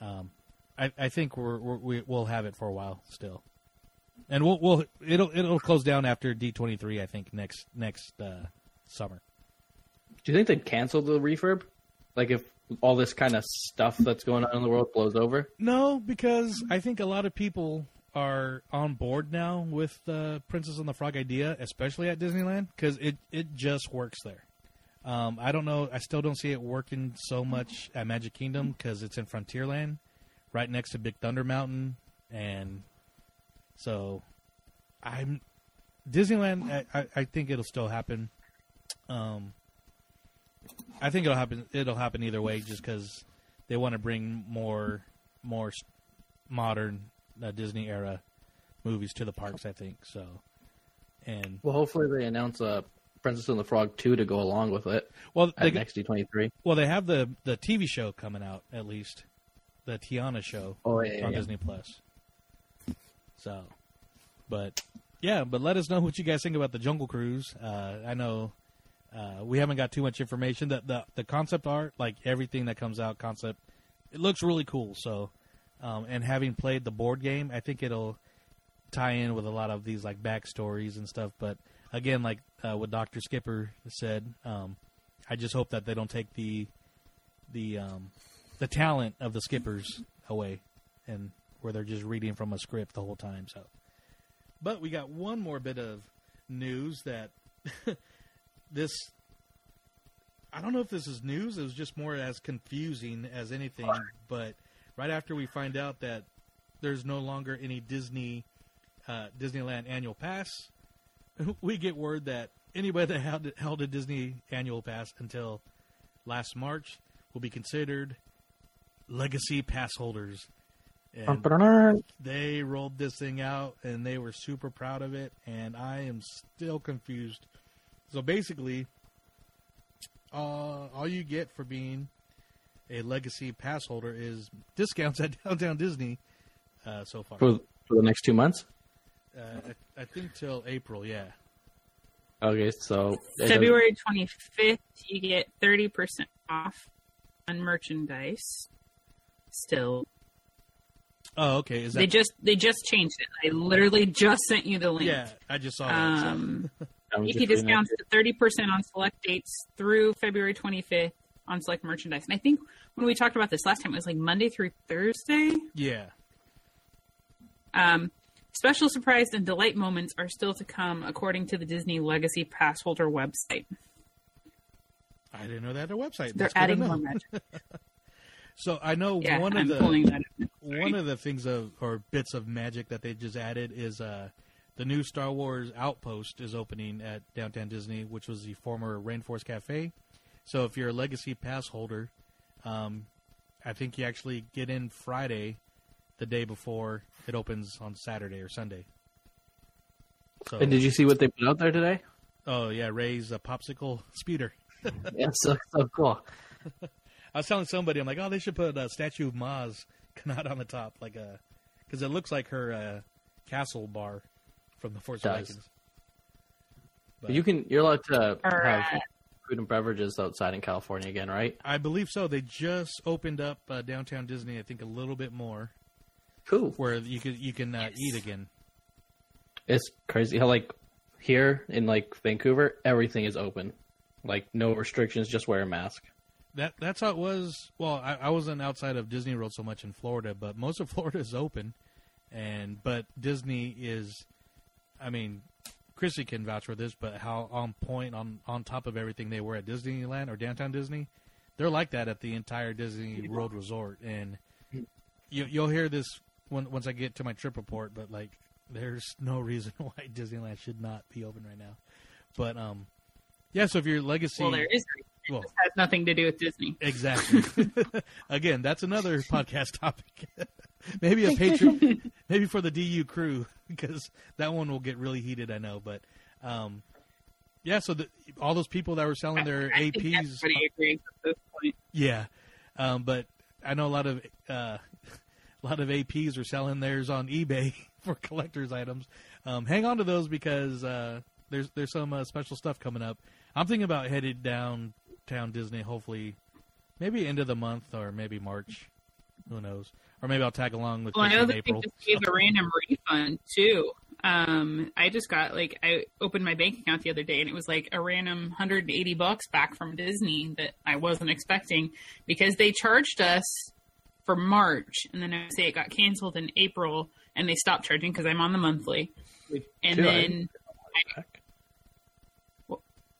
Speaker 7: um, I, I think we're, we're we, we'll have it for a while still, and we'll we'll it'll it'll close down after D twenty three. I think next next uh, summer.
Speaker 3: Do you think they'd cancel the refurb? Like if all this kind of stuff that's going on in the world blows over?
Speaker 7: No, because I think a lot of people are on board now with the Princess and the Frog idea, especially at Disneyland, because it it just works there. Um, I don't know. I still don't see it working so much at Magic Kingdom because it's in Frontierland, right next to Big Thunder Mountain, and so I'm Disneyland. I, I, I think it'll still happen. Um, I think it'll happen. It'll happen either way, just because they want to bring more more modern uh, Disney era movies to the parks. I think so. And
Speaker 3: Well, hopefully they announce a Princess and the Frog 2 to go along with it
Speaker 7: well,
Speaker 3: at
Speaker 7: they,
Speaker 3: next D23.
Speaker 7: well, they have the the TV show coming out at least, the Tiana show
Speaker 3: Oh, yeah, yeah,
Speaker 7: on
Speaker 3: yeah.
Speaker 7: Disney Plus. So, but yeah, but let us know what you guys think about the Jungle Cruise. Uh, I know uh, we haven't got too much information. That the the concept art, like everything that comes out, concept, it looks really cool. So, um, and having played the board game, I think it'll tie in with a lot of these like backstories and stuff. But again, like uh, what Doctor Skipper said, um, I just hope that they don't take the the um, the talent of the skippers away, and where they're just reading from a script the whole time. So, but we got one more bit of news that [laughs] this. I don't know if this is news. It was just more as confusing as anything. But right after we find out that there's no longer any Disney uh, Disneyland annual pass, [laughs] we get word that anybody that held, held a Disney annual pass until last March will be considered legacy pass holders. And they rolled this thing out and they were super proud of it and I am still confused. So basically uh, all you get for being a legacy pass holder is discounts at [laughs] Downtown Disney uh, so far.
Speaker 3: For, for the next two months?
Speaker 7: Uh, I, I think till April, yeah.
Speaker 3: Okay, so.
Speaker 8: February 25th, you get 30% off on merchandise. Still,
Speaker 7: Oh, okay. Is that
Speaker 8: they just they just changed it. I literally just sent you the link.
Speaker 7: Yeah, I just saw that. so-
Speaker 8: Um, [laughs] EP discounts to thirty percent on select dates through February twenty fifth on select merchandise. And I think when we talked about this last time, it was like Monday through Thursday.
Speaker 7: yeah.
Speaker 8: Um, special surprise and delight moments are still to come, according to the Disney Legacy Pass holder website.
Speaker 7: I didn't know they had a website.
Speaker 8: They're
Speaker 7: That's
Speaker 8: adding more [laughs] magic.
Speaker 7: So I know
Speaker 8: Yeah,
Speaker 7: one of
Speaker 8: I'm
Speaker 7: the
Speaker 8: that. Up.
Speaker 7: one of the things of or bits of magic that they just added is uh, the new Star Wars Outpost is opening at Downtown Disney, which was the former Rainforest Cafe. So if you're a Legacy Pass holder, um, I think you actually get in Friday, the day before it opens on Saturday or Sunday. So,
Speaker 3: And did you see what they put out there today?
Speaker 7: oh yeah, Ray's a popsicle speeder. [laughs]
Speaker 3: Yeah, so, so cool. [laughs]
Speaker 7: I was telling somebody, I'm like, oh, they should put a statue of Maz [laughs] Kanata on the top, like a, because it looks like her uh, castle bar from the Force
Speaker 3: Does.
Speaker 7: Awakens. But
Speaker 3: You can. You're allowed to
Speaker 8: Or,
Speaker 3: have food and beverages outside in California again, right?
Speaker 7: I believe so. They just opened up uh, downtown Disney. I think a little bit more,
Speaker 3: Cool.
Speaker 7: where you could you can uh, eat again.
Speaker 3: It's crazy how like here in like Vancouver, everything is open, like no restrictions, just wear a mask.
Speaker 7: That that's how it was. Well, I, I wasn't outside of Disney World so much in Florida, but most of [laughs] Florida is open, and but Disney is, I mean, Chrissy can vouch for this, but how on point on on top of everything they were at Disneyland or downtown Disney, they're like that at the entire Disney World Resort, and you you'll hear this when, once I get to my trip report, but like there's no [laughs] reason why Disneyland should not be open right now, but um. Yeah, so if your legacy,
Speaker 8: Well, there is. It
Speaker 7: Well-
Speaker 8: just has nothing to do with Disney.
Speaker 7: Exactly. [laughs] Again, that's another [laughs] podcast topic. [laughs] maybe a Patreon, maybe for the DU crew because that one will get really heated. I know, but um, yeah, so the, all those people that were selling their
Speaker 8: I
Speaker 7: APs,
Speaker 8: everybody agrees at this point.
Speaker 7: yeah, um, but I know a lot of uh, a lot of APs are selling theirs on eBay for collectors items. Um, hang on to those because uh, there's there's some uh, special stuff coming up. I'm thinking about headed downtown Disney, hopefully, maybe end of the month or maybe March. Who knows? Or maybe I'll tag along with
Speaker 8: Well, I know
Speaker 7: in
Speaker 8: that
Speaker 7: April.
Speaker 8: they just gave a random refund too. Um, I just got like I opened my bank account the other day and it was like a random 180 bucks back from Disney that I wasn't expecting because they charged us for March and then I say it got canceled in April and they stopped charging because I'm on the monthly and
Speaker 3: Too, I
Speaker 8: then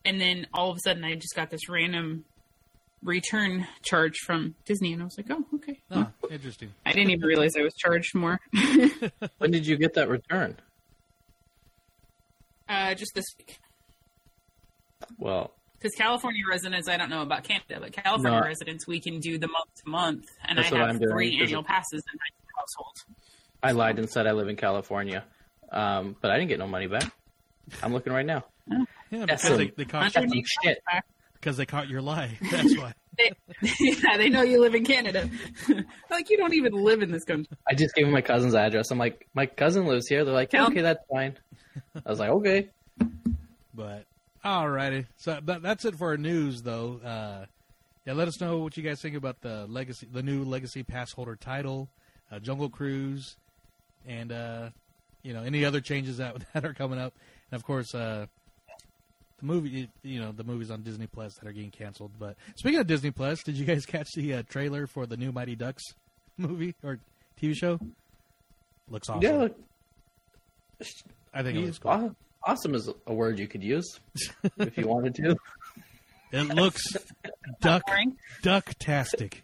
Speaker 8: and then all of a sudden I just got this random return charge from Disney and I was like, oh okay.
Speaker 7: Interesting.
Speaker 8: I didn't even realize I was charged more. [laughs]
Speaker 3: When did you get that return?
Speaker 8: Uh, just this week.
Speaker 3: Well,
Speaker 8: Because California residents, I don't know about Canada, but California
Speaker 3: No.
Speaker 8: residents, we can do the month to month, and
Speaker 3: That's
Speaker 8: I have
Speaker 3: I'm doing,
Speaker 8: three
Speaker 3: because
Speaker 8: annual passes in my household.
Speaker 3: I lied and said I live in California, um, but I didn't get no money back. I'm looking right now.
Speaker 7: Yeah,
Speaker 3: That's
Speaker 7: because they, they caught
Speaker 3: That's
Speaker 8: Underneath
Speaker 3: shit.
Speaker 7: because they caught your lie. [laughs] That's why. [laughs]
Speaker 8: They, yeah, they know you live in Canada. [laughs] like you don't even live in this country.
Speaker 3: I just gave him my cousin's address. I'm like, my cousin lives here. They're like,
Speaker 8: Tell-
Speaker 3: okay, that's fine. I was like, okay.
Speaker 7: But alrighty, so that, that's it for our news, though. Uh, yeah, let us know what you guys think about the legacy, the new legacy pass holder title, uh, Jungle Cruise, and uh, you know any other changes that that are coming up, and of course uh, the movie, you know the movies on Disney Plus that are getting canceled. But speaking of Disney Plus, did you guys [laughs] catch the uh, trailer for the new Mighty Ducks movie or TV show? Looks awesome.
Speaker 3: Yeah, look,
Speaker 7: I think it looks cool.
Speaker 3: awesome is a word you could use if you wanted to. [laughs] [laughs]
Speaker 7: It looks duck
Speaker 8: boring.
Speaker 7: ducktastic.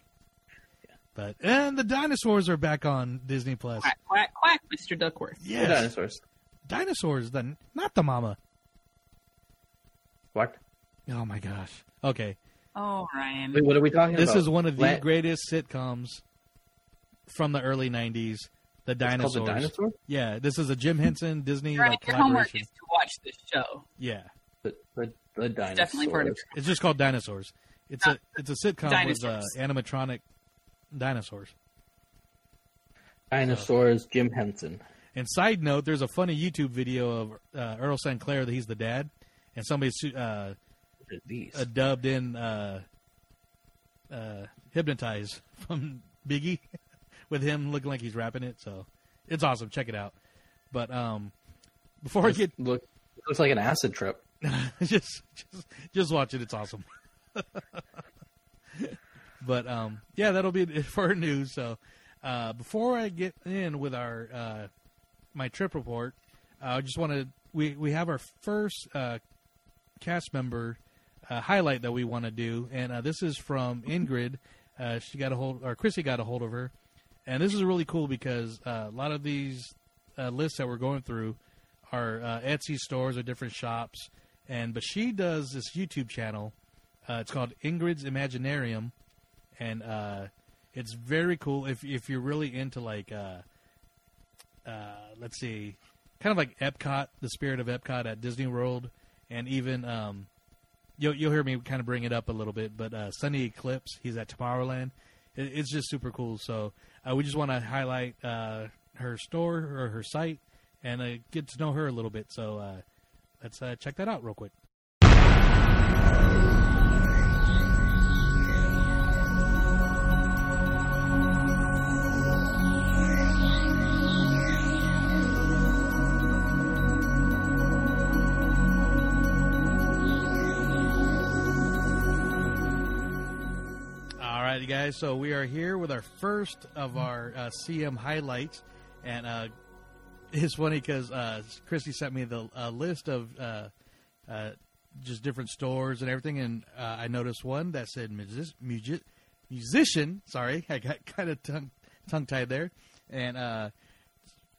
Speaker 7: But and the dinosaurs are back on Disney Plus.
Speaker 8: Quack, quack, quack, Mr. Duckworth.
Speaker 3: The
Speaker 7: Yes,
Speaker 3: dinosaurs.
Speaker 7: dinosaurs. Then not the mama.
Speaker 3: What?
Speaker 7: Oh my gosh. Okay,
Speaker 8: Oh, Ryan.
Speaker 3: Wait, what are we talking
Speaker 7: this
Speaker 3: about?
Speaker 7: This is one of the
Speaker 3: La-
Speaker 7: greatest sitcoms from the early '90s. The
Speaker 3: It's
Speaker 7: dinosaurs.
Speaker 3: called the dinosaur.
Speaker 7: Yeah, this is a Jim Henson Disney
Speaker 8: Ryan,
Speaker 7: like
Speaker 8: your homework is to watch this show.
Speaker 7: Yeah,
Speaker 3: The, the, the dinosaurs.
Speaker 8: definitely part of
Speaker 7: it's just called Dinosaurs. It's a it's a sitcom with uh, animatronic dinosaurs.
Speaker 3: Dinosaurs. Jim Henson.
Speaker 7: And side note, there's a funny YouTube video of uh, Earl Sinclair that he's the dad, and somebody uh,
Speaker 3: What are these?
Speaker 7: uh, dubbed in uh, uh, "Hypnotize" from Biggie, [laughs] with him looking like he's rapping it. So it's awesome. Check it out. But um, before I get
Speaker 3: Look, it looks like an acid trip. [laughs]
Speaker 7: just just just watch it. It's awesome. [laughs] but um, yeah, that'll be it for our news. So uh, before I get in with our uh, my trip report, uh, I just want to we we have our first uh, cast member uh, highlight that we want to do, and uh, this is from Ingrid. Uh, she got a hold, or Chrissy got a hold of her, and this is really cool because uh, a lot of these uh, lists that we're going through are uh, Etsy stores or different shops, and but she does this YouTube channel. It's called Ingrid's Imaginarium, and it's very cool if if you're really into like let's see, kind of like Epcot, the spirit of Epcot at Disney World, and even um, you'll you'll hear me kind of bring it up a little bit, but uh, Sonny Eclipse, he's at Tomorrowland. It, it's just super cool. So uh, we just want to highlight uh, her store or her site and uh, get to know her a little bit. So uh, let's check that out real quick. Guys. So we are here with our first of our uh, CM highlights, and uh, it's funny because uh, Christy sent me the uh, list of uh, uh, just different stores and everything, and I noticed one that said music, music, musician. Sorry, I got [laughs] kind of tongue tongue tied there, and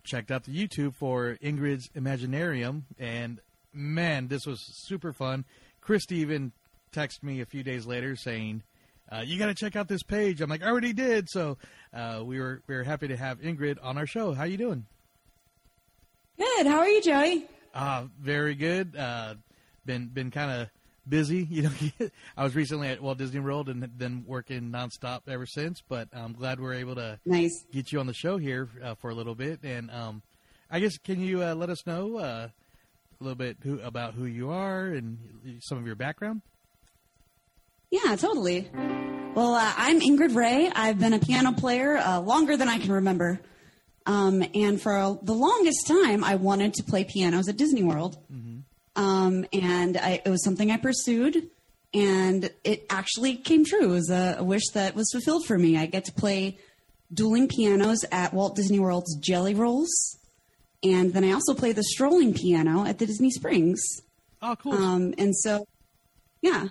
Speaker 7: checked out the YouTube for Ingrid's Imaginarium, and man, this was super fun. Christy even texted me a few days later saying. Uh, you got to check out this page. I'm like, I already did. So uh, we were we were happy to have Ingrid on our show. How you doing?
Speaker 4: Good. How are you, Joey?
Speaker 7: Uh, very good. Uh, been been kind of busy. [laughs] You know, [laughs] I was recently at Walt Disney World and then working nonstop ever since. But I'm glad we're able to
Speaker 4: Nice.
Speaker 7: get you on the show here uh, for a little bit. And um, I guess can you uh, let us know uh, a little bit who, about who you are and some of your background?
Speaker 4: Yeah, totally. Well, uh, I'm Ingrid Rey. I've been a piano player uh, longer than I can remember. Um, and for a, the longest time, I wanted to play pianos at Disney World. Um, and I, it was something I pursued, and it actually came true. It was a, a wish that was fulfilled for me. I get to play dueling pianos at Walt Disney World's Jelly Rolls, and then I also play the strolling piano at the Disney Springs.
Speaker 7: Oh, cool.
Speaker 4: Um, and so, yeah.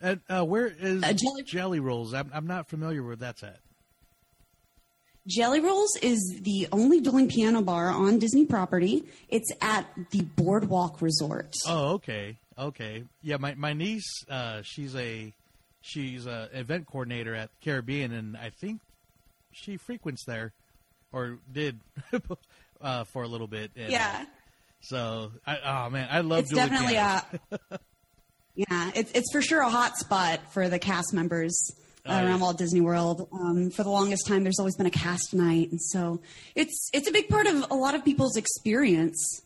Speaker 7: And, uh, where is
Speaker 4: Uh, Jelly-
Speaker 7: Jelly Rolls? I'm, I'm not familiar where that's at.
Speaker 4: Jelly Rolls is the only dueling piano bar on Disney property. It's at the Boardwalk Resort.
Speaker 7: Oh, okay, okay. Yeah, my my niece, uh, she's a she's a event coordinator at Caribbean, and I think she frequents there, or did [laughs] uh, for a little bit. And,
Speaker 4: Yeah,
Speaker 7: So, I, oh man, I love.
Speaker 4: it's
Speaker 7: dueling
Speaker 4: definitely
Speaker 7: pianos. [laughs]
Speaker 4: a. yeah, it's it's for sure a hot spot for the cast members
Speaker 7: Oh,
Speaker 4: around
Speaker 7: yeah.
Speaker 4: Walt Disney World. Um, for the longest time, there's always been a cast night, and so it's it's a big part of a lot of people's experience,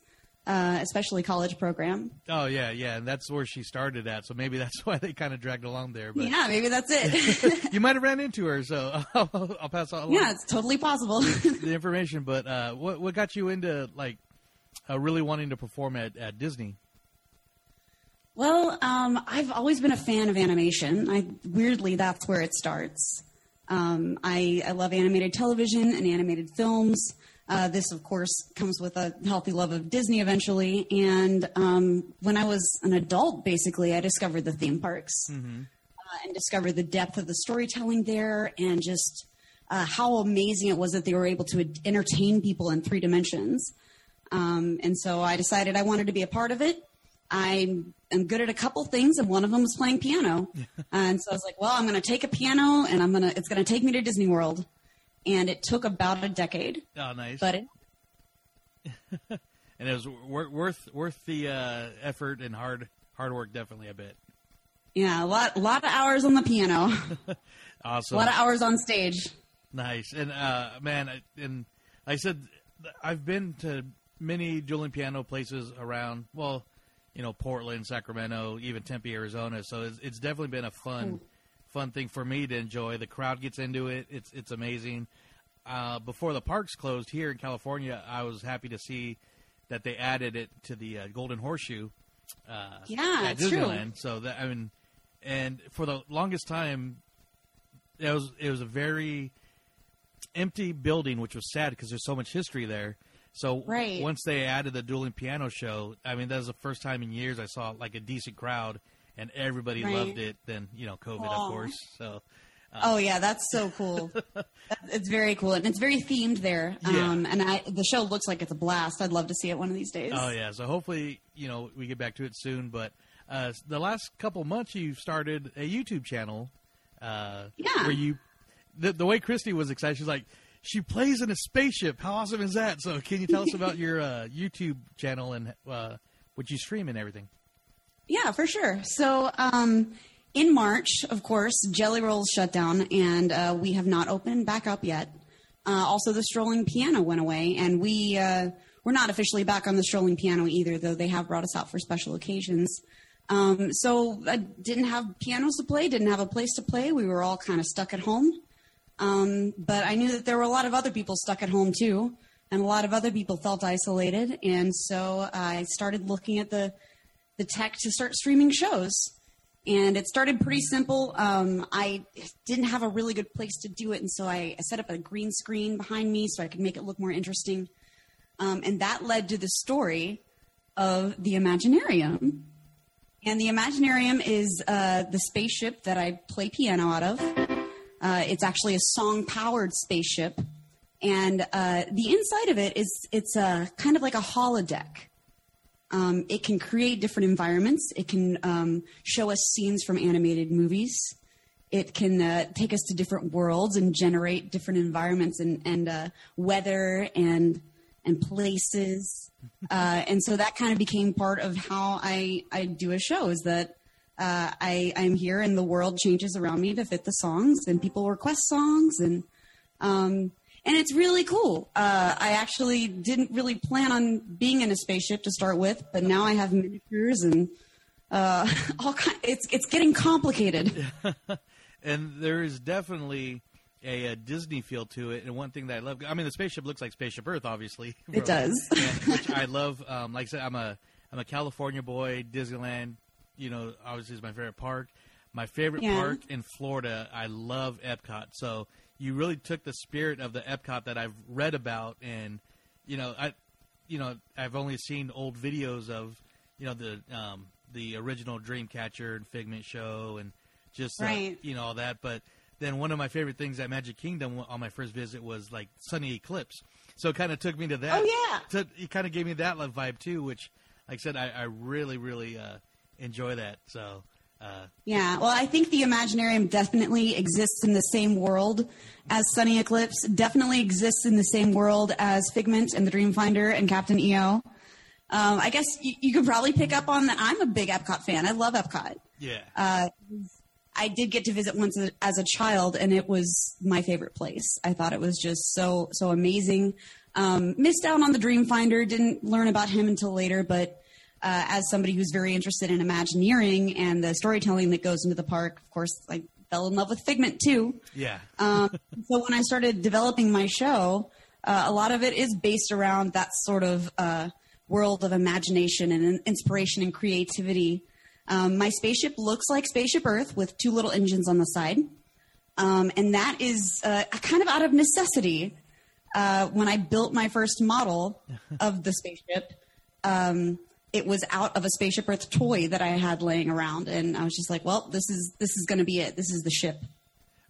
Speaker 4: uh, especially college program.
Speaker 7: Oh yeah, yeah, and that's where she started at. So maybe [laughs] that's why they kind of dragged along there. But
Speaker 4: Yeah, maybe that's it. [laughs]
Speaker 7: you might have ran into her, so I'll, [laughs] I'll pass on
Speaker 4: yeah, it's totally possible.
Speaker 7: the information. But uh, what what got you into like uh, really wanting to perform at, at Disney?
Speaker 4: Well, um, I've always been a fan of animation. I weirdly that's where it starts. Um, I, I love animated television and animated films. Uh, this, of course, comes with a healthy love of Disney eventually. And um, when I was an adult, basically, I discovered the theme parks uh, and discovered the depth of the storytelling there and just uh, how amazing it was that they were able to entertain people in three dimensions. Um, and so I decided I wanted to be a part of it. I am good at a couple things, and one of them was playing piano. [laughs] and so I was like, well, I'm going to take a piano, and I'm going to it's going to take me to Disney World. And it took about a decade,
Speaker 7: Oh, nice.
Speaker 4: but it, [laughs]
Speaker 7: and it was wor- worth worth the uh, effort and hard hard work. Definitely, I bet.
Speaker 4: yeah, a lot lot of hours on the piano, [laughs]
Speaker 7: Awesome.
Speaker 4: a lot of hours on stage.
Speaker 7: Nice. And uh, man, I- and like I said, I've been to many dueling piano places around. Well, you know, Portland, Sacramento, even Tempe, Arizona. So it's, it's definitely been a fun, fun thing for me to enjoy. The crowd gets into it. It's it's amazing. Uh, before the parks closed here in California, I was happy to see that they added it to the uh, Golden Horseshoe. Uh,
Speaker 4: Yeah,
Speaker 7: at
Speaker 4: it's true.
Speaker 7: Disneyland. So that I mean, and for the longest time, it was it was a very empty building, which was sad because there's so much history there. So
Speaker 4: Right.
Speaker 7: once they added the dueling piano show, I mean that was the first time in years I saw like a decent crowd, and everybody
Speaker 4: Right.
Speaker 7: loved it. Then you know COVID,
Speaker 4: Aw.
Speaker 7: of course. So
Speaker 4: Oh yeah, that's so cool. [laughs] it's very cool, and it's very themed there.
Speaker 7: Yeah.
Speaker 4: Um, and I, the show looks like it's a blast. I'd love to see it one of these days.
Speaker 7: oh yeah, so hopefully you know we get back to it soon. But uh, the last couple months you've started a YouTube channel. Uh,
Speaker 4: Yeah.
Speaker 7: Where you the the way Christy was excited, she's like. She plays in a spaceship. How awesome is that? So, can you tell us about your uh, YouTube channel and uh, what you stream and everything?
Speaker 4: Yeah, for sure. So, um, in March, of course, Jelly Rolls shut down, and uh, we have not opened back up yet. Uh, also, the strolling piano went away, and we uh, we're not officially back on the strolling piano either, though they have brought us out for special occasions. Um, so, I didn't have pianos to play, didn't have a place to play. We were all kind of stuck at home. Um, but I knew that there were a lot of other people stuck at home too, and a lot of other people felt isolated. And so I started looking at the the tech to start streaming shows. And it started pretty simple. Um, I didn't have a really good place to do it, and so I, I set up a green screen behind me so I could make it look more interesting. Um, and that led to the story of the Imaginarium. And the Imaginarium is uh, the spaceship that I play piano out of. Uh, it's actually a song-powered spaceship, and uh, the inside of it is it's a kind of like a holodeck. Um, it can create different environments. It can um, show us scenes from animated movies. It can uh, take us to different worlds and generate different environments and, and uh, weather and and places. Uh, and so that kind of became part of how I, I do a show is that uh, I, I'm here and the world changes around me to fit the songs and people request songs and um, and it's really cool. Uh, I actually didn't really plan on being in a spaceship to start with, but now I have miniatures and uh, [laughs] all kind. It's it's getting complicated. [laughs]
Speaker 7: and there is definitely a, a, Disney feel to it. And one thing that I love, I mean, the spaceship looks like Spaceship Earth, obviously.
Speaker 4: It does. [laughs]
Speaker 7: and, which I love. Um, like I said, I'm a I'm a California boy. Disneyland, you know, obviously is my favorite park. My favorite
Speaker 4: Yeah.
Speaker 7: park in Florida, I love Epcot. So you really took the spirit of the Epcot that I've read about, and you know, I, you know, I've only seen old videos of, you know, the um, the original Dreamcatcher and Figment show, and just uh,
Speaker 4: Right.
Speaker 7: you know all that. But then one of my favorite things at Magic Kingdom on my first visit was like Sonny Eclipse. So it kind of took me to that.
Speaker 4: Oh, yeah.
Speaker 7: To, it kind of gave me that vibe too, which, like I said, I, I really, really uh, enjoy that. So. Uh,
Speaker 4: Yeah, well, I think the Imaginarium definitely exists in the same world as Sonny Eclipse. Definitely exists in the same world as Figment and the Dreamfinder and Captain EO. Um, I guess you, you could probably pick up on that. I'm a big Epcot fan. I love Epcot.
Speaker 7: yeah.
Speaker 4: Uh, I did get to visit once as- as a child, and it was my favorite place. I thought it was just so so amazing. Um, missed out on the Dreamfinder. Didn't learn about him until later, but uh, as somebody who's very interested in Imagineering and the storytelling that goes into the park, of course, I fell in love with Figment too.
Speaker 7: yeah. [laughs]
Speaker 4: Um, so when I started developing my show, uh, a lot of it is based around that sort of uh, world of imagination and inspiration and creativity. Um, my spaceship looks like Spaceship Earth with two little engines on the side. Um, and that is uh, kind of out of necessity. Uh, when I built my first model [laughs] of the spaceship, um, it was out of a Spaceship Earth toy that I had laying around, and I was just like, "Well, this is this is going to be it. This is the ship."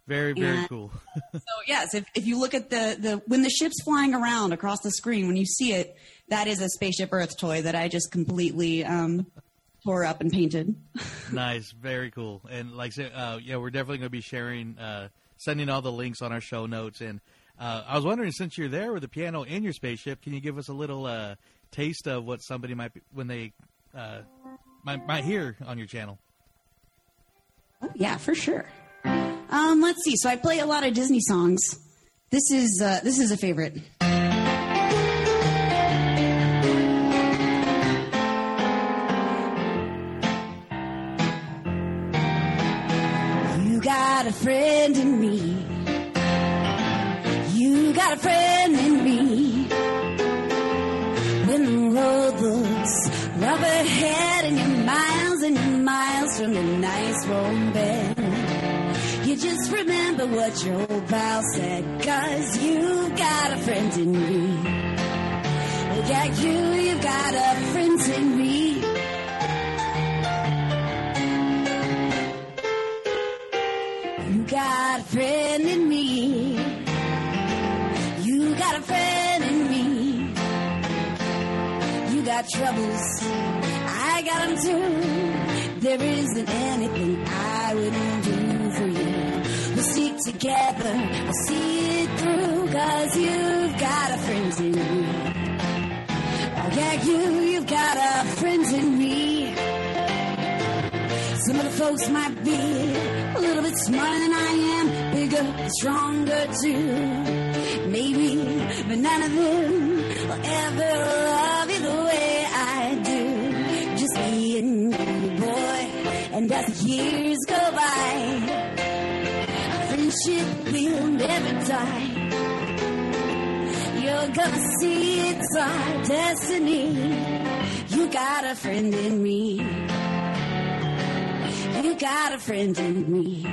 Speaker 7: Very, very
Speaker 4: and-
Speaker 7: cool. [laughs]
Speaker 4: So yes, if, if you look at the, the when the ship's flying around across the screen, when you see it, that is a spaceship Earth toy that I just completely um, tore up and painted. [laughs]
Speaker 7: nice, very cool. And like I said, uh, yeah, we're definitely going to be sharing, uh, sending all the links on our show notes. And uh, I was wondering, since you're there with the piano in your spaceship, can you give us a little uh, taste of what somebody might be, when they uh, might, might hear on your channel?
Speaker 4: Oh, yeah, for sure. Um, let's see. So I play a lot of Disney songs. This is uh, this is a favorite. You got a friend in me. You got a friend just remember what your old pal said, cause you got a friend in me. Yeah, you, you got a friend in me. You got a friend in me. You got a friend in me. You got troubles. I got them too. There isn't anything I wouldn't together. I'll see it through. Cause you've got a friend in me. Oh yeah, you, you've got a friend in me. Some of the folks might be a little bit smarter than I am, bigger, stronger too. Maybe, but none of them will ever love you the way I do. Just me and you, boy. And as the years go by, friendship will never die. You're gonna see it's our destiny. You got a friend in me. You got a friend in me.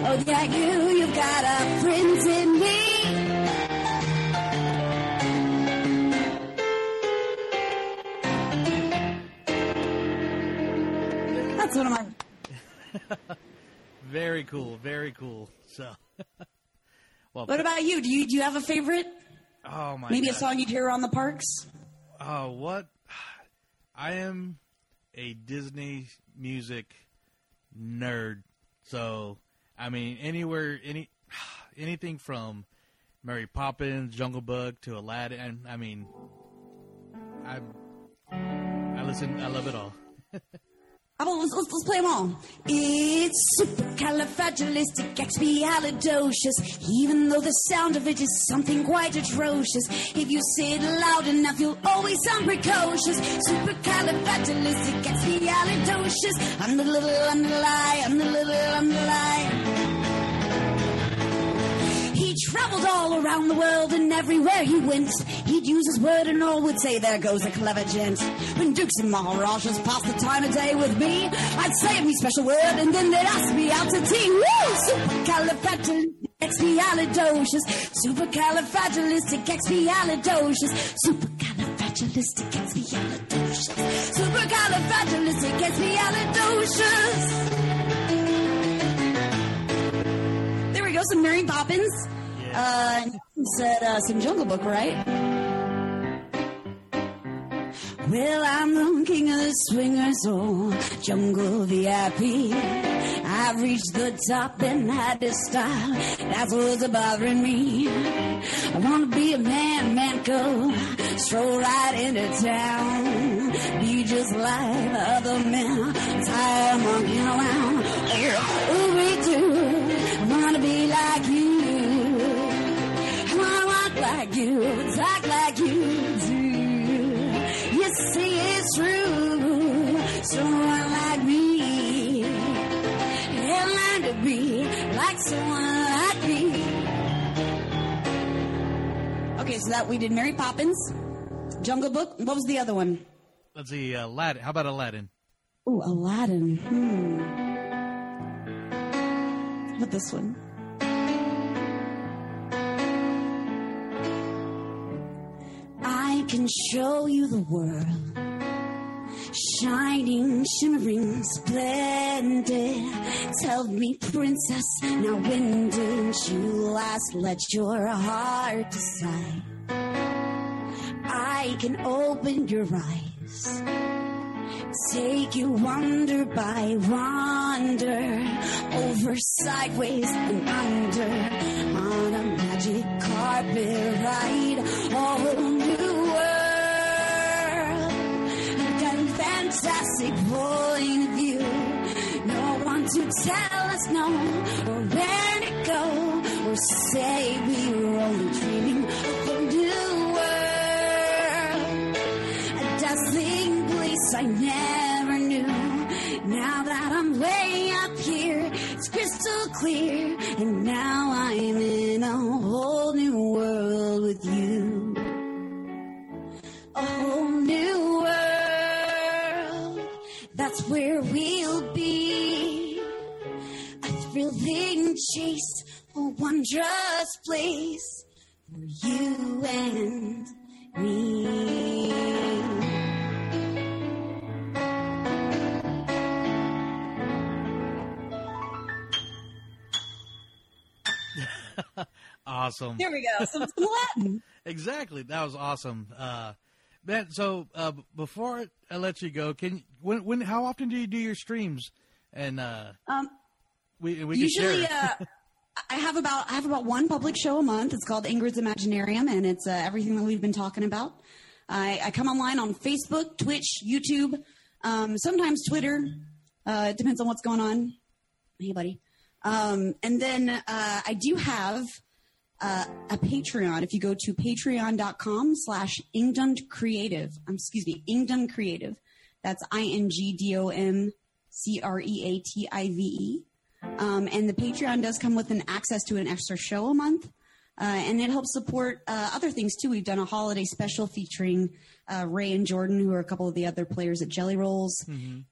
Speaker 4: Oh yeah, you, you got a friend in me. That's one of my. [laughs]
Speaker 7: Very cool, very cool. So, [laughs] well,
Speaker 4: What about you? Do you do you have a favorite?
Speaker 7: oh my
Speaker 4: Maybe a song you'd hear on the parks?
Speaker 7: Oh, what? I am a Disney music nerd. So, I mean, anywhere, any, [sighs] anything from Mary Poppins, Jungle Book to Aladdin. I mean, I I listen. I love it all. [laughs]
Speaker 4: Ah About let's, let's, let's play them all. It's supercalifragilisticexpialidocious, even though the sound of it is something quite atrocious. If you say it loud enough, you'll always sound precocious. Supercalifragilisticexpialidocious. I'm the little underlie, I'm the little underlie. He traveled all around the world and everywhere he went, he'd use his word and all would say, there goes a clever gent. When dukes and maharajas passed the time of day with me, I'd say me special word and then they'd ask me out to tea. Woo! Supercalifragilisticexpialidocious. Supercalifragilisticexpialidocious. Supercalifragilisticexpialidocious. Supercalifragilisticexpialidocious. Some Mary Poppins. Uh, said uh, some Jungle Book, right? Well, I'm the king of the swingers, oh, jungle VIP. I've reached the top and had this style. That's what's bothering me. I want to be a man, man, go stroll right into town. Be just like other men, tired of monkeying around. Oh, we do. To be like you. I want to walk like you, talk like you do. You see it's true. Someone like me. And learn to be like someone like me. Okay, so that we did Mary Poppins, Jungle Book. What was the other one?
Speaker 7: Let's see, uh, Aladdin. How about Aladdin?
Speaker 4: Ooh, Aladdin. Hmm. About this one? I can show you the world. Shining, shimmering, splendid. Tell me, princess, now when did you last let your heart decide? I can open your eyes. Take you wonder by wonder, over, sideways, and under, on a magic carpet ride, a whole new world. Got a fantastic point of view. No one to tell us no, or where to go, or say we were only dreaming place I never knew. Now that I'm way up here, it's crystal clear, and now I'm in a whole new world with you. A whole new world, that's where we'll be. A thrilling chase, a wondrous place for you and me.
Speaker 7: Awesome.
Speaker 4: There we go. Some, [laughs] Latin.
Speaker 7: Exactly. That was awesome. Uh, man, so uh, before I let you go, can when when how often do you do your streams? And uh,
Speaker 4: Um,
Speaker 7: we we
Speaker 4: usually, uh, I have about I have about one public show a month. It's called Ingrid's Imaginarium, and it's uh, everything that we've been talking about. I, I come online on Facebook, Twitch, YouTube, um, sometimes Twitter. Uh, it depends on what's going on. Hey, buddy. Um, and then uh, I do have uh, a Patreon. If you go to patreon.com slash Ingdom Creative, um, excuse me, Ingdom Creative. That's I-N-G-D-O-M C-R-E-A-T-I-V-E. Um, and the Patreon does come with an access to an extra show a month. Uh, and it helps support uh, other things too. We've done a holiday special featuring uh, Ray and Jordan, who are a couple of the other players at Jelly Rolls,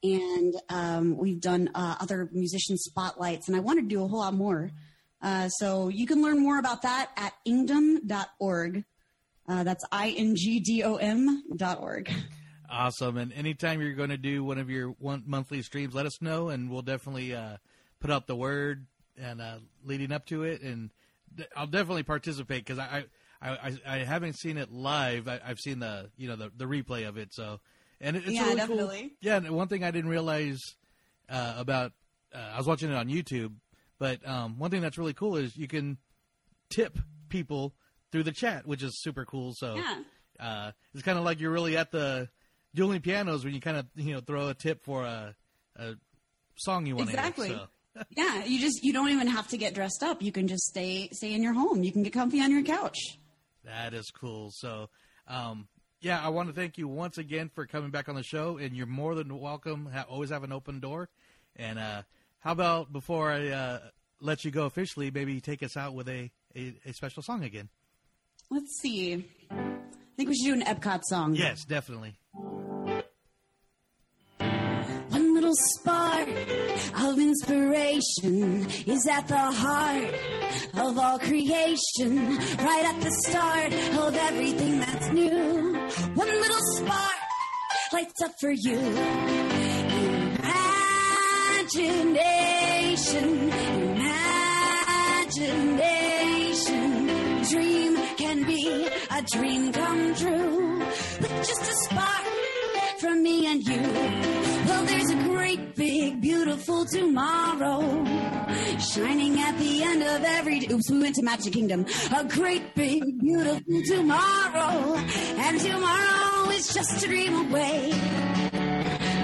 Speaker 4: and um, we've done uh, other musician spotlights. And I want to do a whole lot more. Uh, so you can learn more about that at ingdom.org. Uh, that's I N G D O M dot org.
Speaker 7: Awesome. And anytime you're going to do one of your one monthly streams, let us know, and we'll definitely uh, put out the word and uh, leading up to it. And I'll definitely participate because I, I, I, I haven't seen it live. I, I've seen the you know the, the replay of it. So and it, it's
Speaker 4: Yeah,
Speaker 7: really
Speaker 4: definitely.
Speaker 7: cool. Yeah. And one thing I didn't realize uh, about uh, I was watching it on YouTube, but um, one thing that's really cool is you can tip people through the chat, which is super cool. So
Speaker 4: Yeah.
Speaker 7: uh, it's kind of like you're really at the dueling pianos when you kind of you know throw a tip for a, a song you want to
Speaker 4: Exactly.
Speaker 7: hear. So. [laughs]
Speaker 4: Yeah, you just you don't even have to get dressed up. You can just stay stay in your home. You can get comfy on your couch.
Speaker 7: That is cool. So, um, yeah, I want to thank you once again for coming back on the show, and you're more than welcome. Ha- always have an open door. And uh, how about before I uh, let you go officially, maybe take us out with a, a, a special song again?
Speaker 4: Let's see. I think we should do an Epcot song.
Speaker 7: Yes, definitely.
Speaker 4: One little spark of inspiration is at the heart of all creation. Right at the start of everything that's new. One little spark lights up for you. Imagination, imagination. Dream can be a dream come true with just a spark from me and you. Well, there's a great, big, beautiful tomorrow shining at the end of every. Oops, we went to Magic Kingdom. A great, big, beautiful tomorrow, and tomorrow is just a dream away.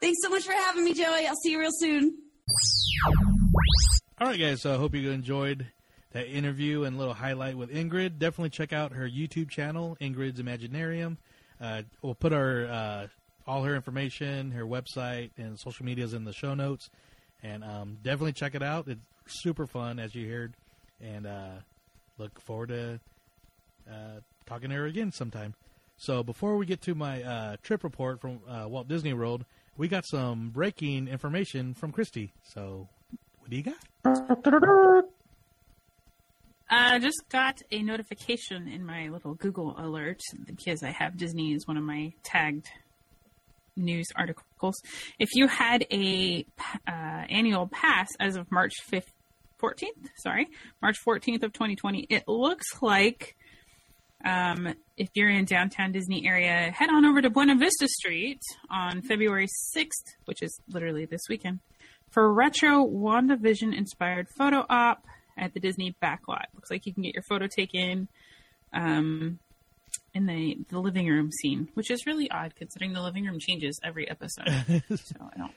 Speaker 4: Thanks so much for having me, Joey. I'll see you real soon.
Speaker 7: All right, guys. So I hope you enjoyed that interview and little highlight with Ingrid. Definitely check out her YouTube channel, Ingrid's Imaginarium. Uh, we'll put our uh, all her information, her website, and social medias in the show notes. And um, definitely check it out. It's super fun, as you heard. And uh, look forward to uh, talking to her again sometime. So before we get to my uh, trip report from Walt Disney World, we got some breaking information from Christy. So what do you got?
Speaker 8: I just got a notification in my little Google alert because I have Disney as one of my tagged news articles. If you had a uh, annual pass as of March 5th, 14th, sorry, March 14th of 2020, it looks like um, if you're in downtown Disney area, head on over to Buena Vista Street on February 6th, which is literally this weekend, for retro WandaVision inspired photo op at the Disney backlot. Looks like you can get your photo taken um, in the the living room scene, which is really odd considering the living room changes every episode. [laughs] so I don't know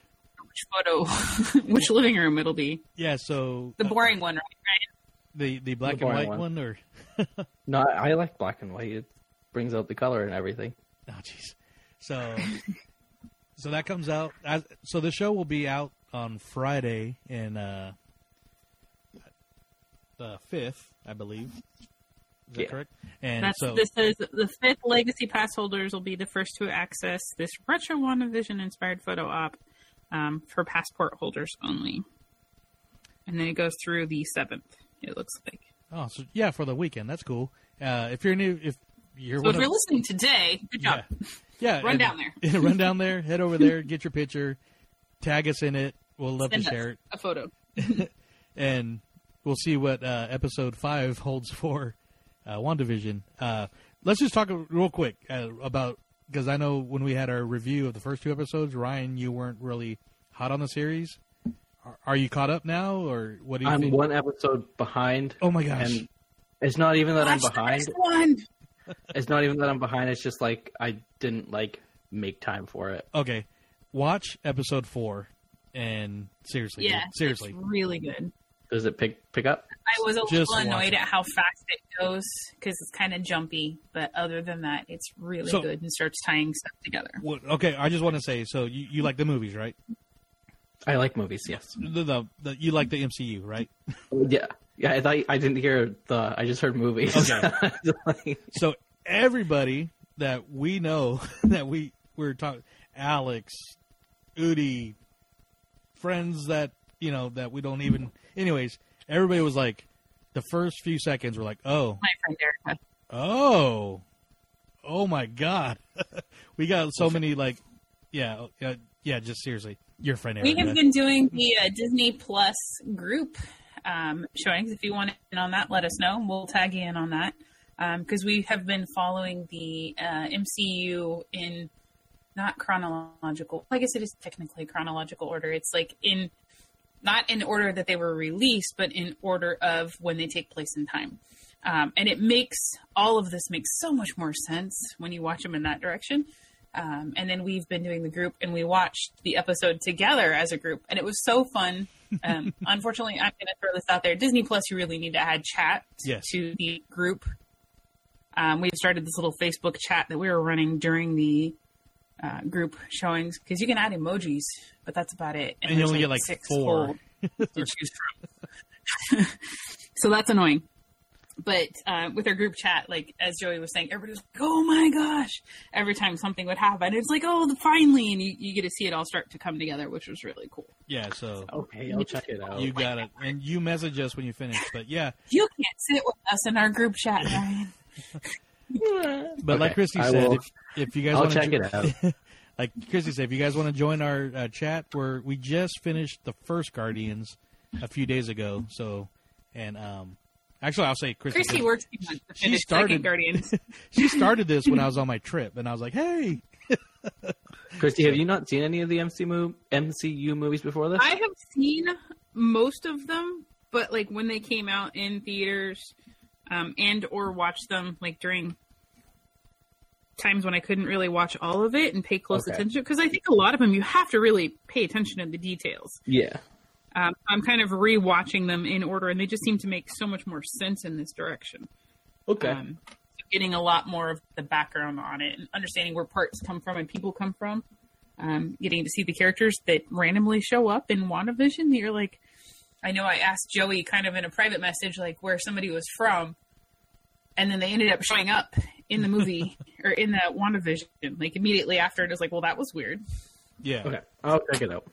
Speaker 8: which photo, [laughs] which living room it'll be.
Speaker 7: Yeah, so
Speaker 8: The
Speaker 7: uh,
Speaker 8: boring one, right? right?
Speaker 7: the the black
Speaker 3: The
Speaker 7: and white one,
Speaker 3: one.
Speaker 7: or [laughs]
Speaker 3: No, I I like black and white. It brings out the color and everything.
Speaker 7: oh jeez. So [laughs] so that comes out. As, so the show will be out on Friday in uh, the fifth, I believe. Is that
Speaker 3: Yeah.
Speaker 7: correct? And
Speaker 8: That's
Speaker 7: so
Speaker 8: this says the fifth legacy pass holders will be the first to access this retro WandaVision inspired photo op um, for passport holders only. And then it goes through the seventh. It looks like.
Speaker 7: oh so yeah for the weekend. That's cool. Uh, if you're new, if you're
Speaker 8: So if you're
Speaker 7: of-
Speaker 8: listening today, good job.
Speaker 7: Yeah. Yeah,
Speaker 8: Run
Speaker 7: and-
Speaker 8: down there. [laughs]
Speaker 7: run down there. Head over there. [laughs] Get your picture. Tag us in it. We'll love
Speaker 8: Send
Speaker 7: to
Speaker 8: us
Speaker 7: share it,
Speaker 8: a photo. [laughs]
Speaker 7: and we'll see what uh, episode five holds for uh, WandaVision. Uh, let's just talk real quick uh, about because I know when we had our review of the first two episodes, Ryan, you weren't really hot on the series. Are, are you caught up now, or what do you
Speaker 3: I'm
Speaker 7: think?
Speaker 3: one episode behind.
Speaker 7: Oh my gosh.
Speaker 3: And it's not even that I'm
Speaker 8: Watch the
Speaker 3: behind.
Speaker 8: Next one.
Speaker 3: It's not even that I'm behind. It's just like I didn't like make time for it.
Speaker 7: Okay, watch episode four, and seriously,
Speaker 8: Yeah,
Speaker 7: dude, seriously,
Speaker 8: it's really good.
Speaker 3: Does it pick pick up?
Speaker 8: I was a
Speaker 7: Just
Speaker 8: little annoyed at how fast it goes because it's kind of jumpy, but other than that, it's really
Speaker 7: So-
Speaker 8: good and starts tying stuff together.
Speaker 7: Well, okay, I just want to say, so you, you like the movies, right?
Speaker 3: I like movies. Yes.
Speaker 7: The, the, the you like the MCU, right?
Speaker 3: Yeah. Yeah. I thought I didn't hear the. I just heard movies.
Speaker 7: Okay. [laughs] So everybody that we know [laughs] that we we're talking, Alex, Udi, friends that you know that we don't even. Anyways, everybody was like, the first few seconds were like, oh,
Speaker 8: My friend Erica.
Speaker 7: Oh, oh my God! [laughs] we got so many like, yeah, uh, yeah. Just seriously, your friend.
Speaker 8: Erica.
Speaker 7: We
Speaker 8: have been doing the uh, Disney Plus group um, showings. If you want in on that, let us know. We'll tag you in on that because we have been following the uh, MCU in not chronological. I guess it is technically chronological order. It's like in not in order that they were released, but in order of when they take place in time. Um, and it makes all of this makes so much more sense when you watch them in that direction. Um, and then we've been doing the group, and we watched the episode together as a group, and it was so fun. Um, [laughs] unfortunately, I'm going to throw this out there: Disney Plus, you really need to add chat
Speaker 7: Yes.
Speaker 8: to the group. Um, we've started this little Facebook chat that we were running during the uh, group showings because you can add emojis, but that's about it.
Speaker 7: And you
Speaker 8: there's,
Speaker 7: only get, like,
Speaker 8: six
Speaker 7: four. [laughs]
Speaker 8: to choose from. [laughs] so that's annoying. But uh, with our group chat, like as Joey was saying, everybody was like, "Oh my gosh!" Every time something would happen, it's like, "Oh, finally!" And you, you get to see it all start to come together, which was really cool.
Speaker 7: Yeah, so
Speaker 3: Okay, I'll check it out.
Speaker 7: you got it, and you message us when you finish. But yeah, [laughs]
Speaker 8: You can't sit with us in our group chat, Ryan. [laughs]
Speaker 7: but like Christy said,
Speaker 3: will-
Speaker 7: if, if you guys
Speaker 3: I'll
Speaker 7: want
Speaker 3: check
Speaker 7: to,
Speaker 3: it out. [laughs]
Speaker 7: like Christy said, if you guys want to join our uh, chat, where we just finished the first Guardians a few days ago. So, and um, actually, I'll say Christy.
Speaker 8: Christy
Speaker 7: did-
Speaker 8: works too much to
Speaker 7: She started-
Speaker 8: Guardians. [laughs]
Speaker 7: She [laughs] started this when I was on my trip, and I was like, "Hey, [laughs]
Speaker 3: Christy, have you not seen any of the MC MCU movies before this?
Speaker 8: I have seen most of them, but like when they came out in theaters, um, and or watched them like during times when I couldn't really watch all of it and pay close
Speaker 3: Okay.
Speaker 8: attention because I think a lot of them you have to really pay attention to the details.
Speaker 3: yeah.
Speaker 8: Um, I'm kind of rewatching them in order, and they just seem to make so much more sense in this direction.
Speaker 3: Okay.
Speaker 8: Um, getting a lot more of the background on it and understanding where parts come from and people come from. Um, getting to see the characters that randomly show up in WandaVision. That you're like, I know I asked Joey kind of in a private message, like where somebody was from, and then they ended up showing up in the movie [laughs] or in that WandaVision. Like immediately after, it was like, well, that was weird.
Speaker 7: yeah."
Speaker 3: okay. I'll check it out.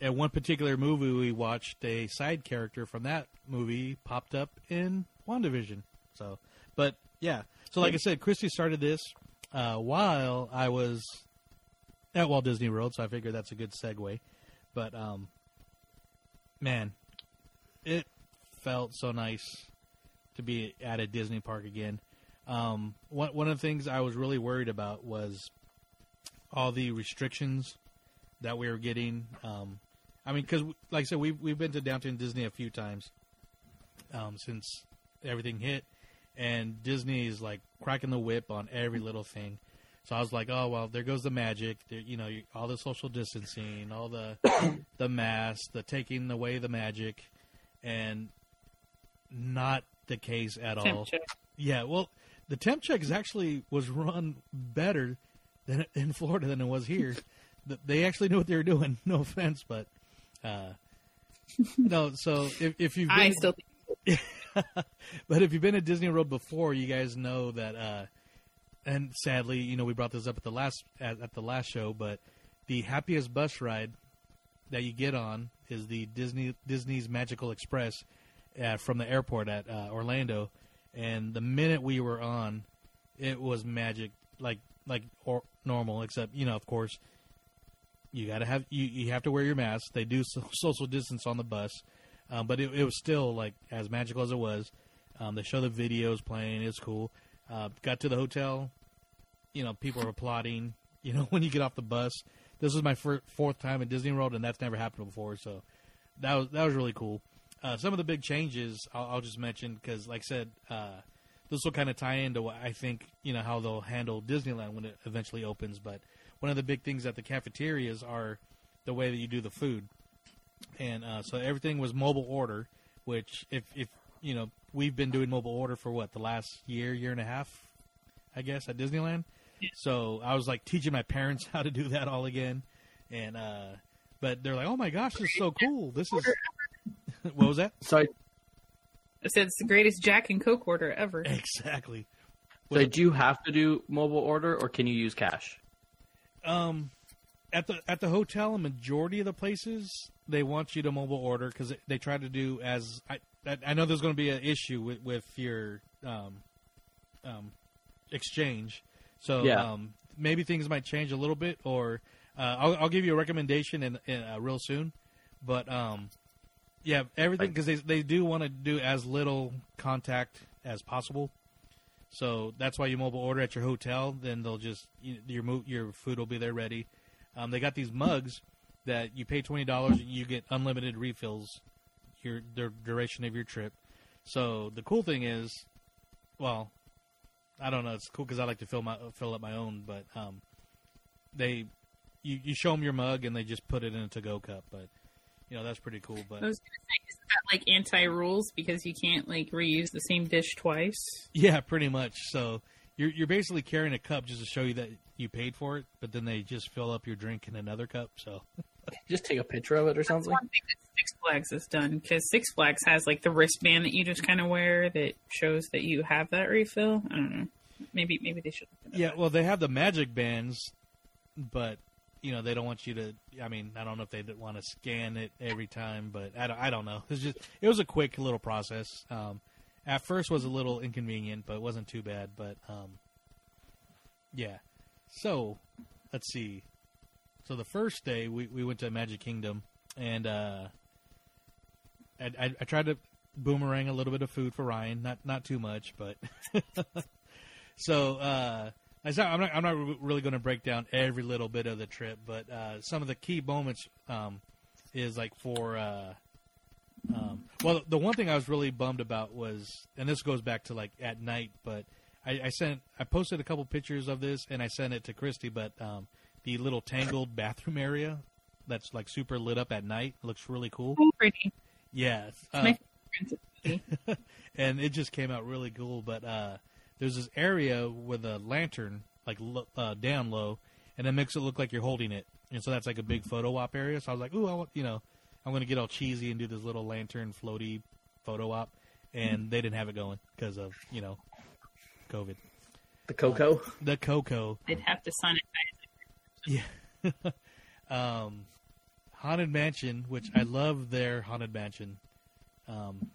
Speaker 7: At one particular movie we watched, a side character from that movie popped up in WandaVision. So, but yeah. So, like I said, Christy started this uh, while I was at Walt Disney World, so I figured that's a good segue. But um, man, it felt so nice to be at a Disney park again. Um, one one of the things I was really worried about was all the restrictions that we were getting. Um, I mean, because like I said, we've we've been to Downtown Disney a few times um, since everything hit, and Disney is like cracking the whip on every little thing. So I was like, oh well, there goes the magic. There, you know, all the social distancing, all the [coughs] the masks, the taking away the magic, and not the case at all.
Speaker 8: Check.
Speaker 7: Yeah, well, the temp check is actually was run better than in Florida than it was here. Th- they actually knew what they were doing. [laughs] No offense, but uh, no. So if if you've been,
Speaker 8: I still [laughs]
Speaker 7: but if you've been at Disney World before, you guys know that. Uh, and sadly, you know, we brought this up at the last at, at the last show, but the happiest bus ride that you get on is the Disney Disney's Magical Express uh, from the airport at uh, Orlando. And the minute we were on, it was magic, like like or normal, except you know, of course, you got to have you, you have to wear your mask. They do so, [laughs] social distance on the bus, um, but it, it was still like as magical as it was. Um, they show the videos playing. It's cool. Uh, got to the hotel, you know, people are applauding. [laughs] You know, when you get off the bus, this was my fir- fourth time at Disney World, and that's never happened before. So that was that was really cool. Uh, some of the big changes I'll, I'll just mention because, like I said, uh, this will kind of tie into what I think you know how they'll handle Disneyland when it eventually opens. But one of the big things at the cafeterias are the way that you do the food, and uh, so everything was mobile order. Which, if if you know, we've been doing mobile order for what the last year, year and a half, I guess, at Disneyland. So I was like teaching my parents [laughs] how to do that all again, and uh, but they're like, "Oh my gosh, this is so cool! This is [laughs] what was that?
Speaker 3: So,
Speaker 8: I said it's the greatest Jack and Coke order ever.
Speaker 7: Exactly.
Speaker 3: so did you have to do mobile order, or can you use cash?
Speaker 7: Um, at the at the hotel, a majority of the places they want you to mobile order because they try to do as I I- I know there's going to be an issue with with your um um, exchange. So
Speaker 3: Yeah.
Speaker 7: um, maybe things might change a little bit, or uh, I'll, I'll give you a recommendation in, in uh, real soon. But um, yeah, everything because they they do want to do as little contact as possible. So that's why you mobile order at your hotel. Then they'll just you, your your food will be there ready. Um, they got these mugs that you pay twenty dollars and you get unlimited refills your the duration of your trip. So the cool thing is, well, I don't know. It's cool because I like to fill my fill up my own, but um, they you you show them your mug and they just put it in a to go cup. But you know that's pretty cool. But
Speaker 8: I was gonna say, isn't that like anti rules because you can't like reuse the same dish twice?
Speaker 7: Yeah, pretty much. So you're you're basically carrying a cup just to show you that you paid for it, but then they just fill up your drink in another cup. So [laughs]
Speaker 3: Just take a picture of it or
Speaker 8: That's
Speaker 3: something.
Speaker 8: one thing that Six Flags has done because Six Flags has like the wristband that you just kind of wear that shows that you have that refill. I don't know. Maybe maybe they should. Look at
Speaker 7: yeah, well they have the magic bands, but you know they don't want you to. I mean, I don't know if they want to scan it every time, but I don't, I don't know. It's just it was a quick little process. Um, at first was a little inconvenient, but it wasn't too bad. But um, yeah. So let's see. So the first day we, we went to Magic Kingdom, and uh, I, I, I tried to boomerang a little bit of food for Ryan, not not too much, but [laughs] so uh, I'm not I'm not re- really going to break down every little bit of the trip, but uh, some of the key moments um, is like for uh, um, well, the one thing I was really bummed about was, and this goes back to like at night, but I, I sent I posted a couple pictures of this and I sent it to Christy, but um, the little tangled bathroom area that's like super lit up at night looks really cool.
Speaker 8: Oh, pretty.
Speaker 7: Yeah, uh, [laughs] and it just came out really cool. But uh, there's this area with a lantern, like uh, down low, and it makes it look like you're holding it, and so that's like a big photo op area. So I was like, ooh, I want, you know, I'm going to get all cheesy and do this little lantern floaty photo op, and they didn't have it going because of you know, COVID.
Speaker 3: The Coco.
Speaker 7: The cocoa.
Speaker 8: They'd have to sanitize.
Speaker 7: Yeah. [laughs] um, Haunted Mansion, which I love their Haunted Mansion. Um,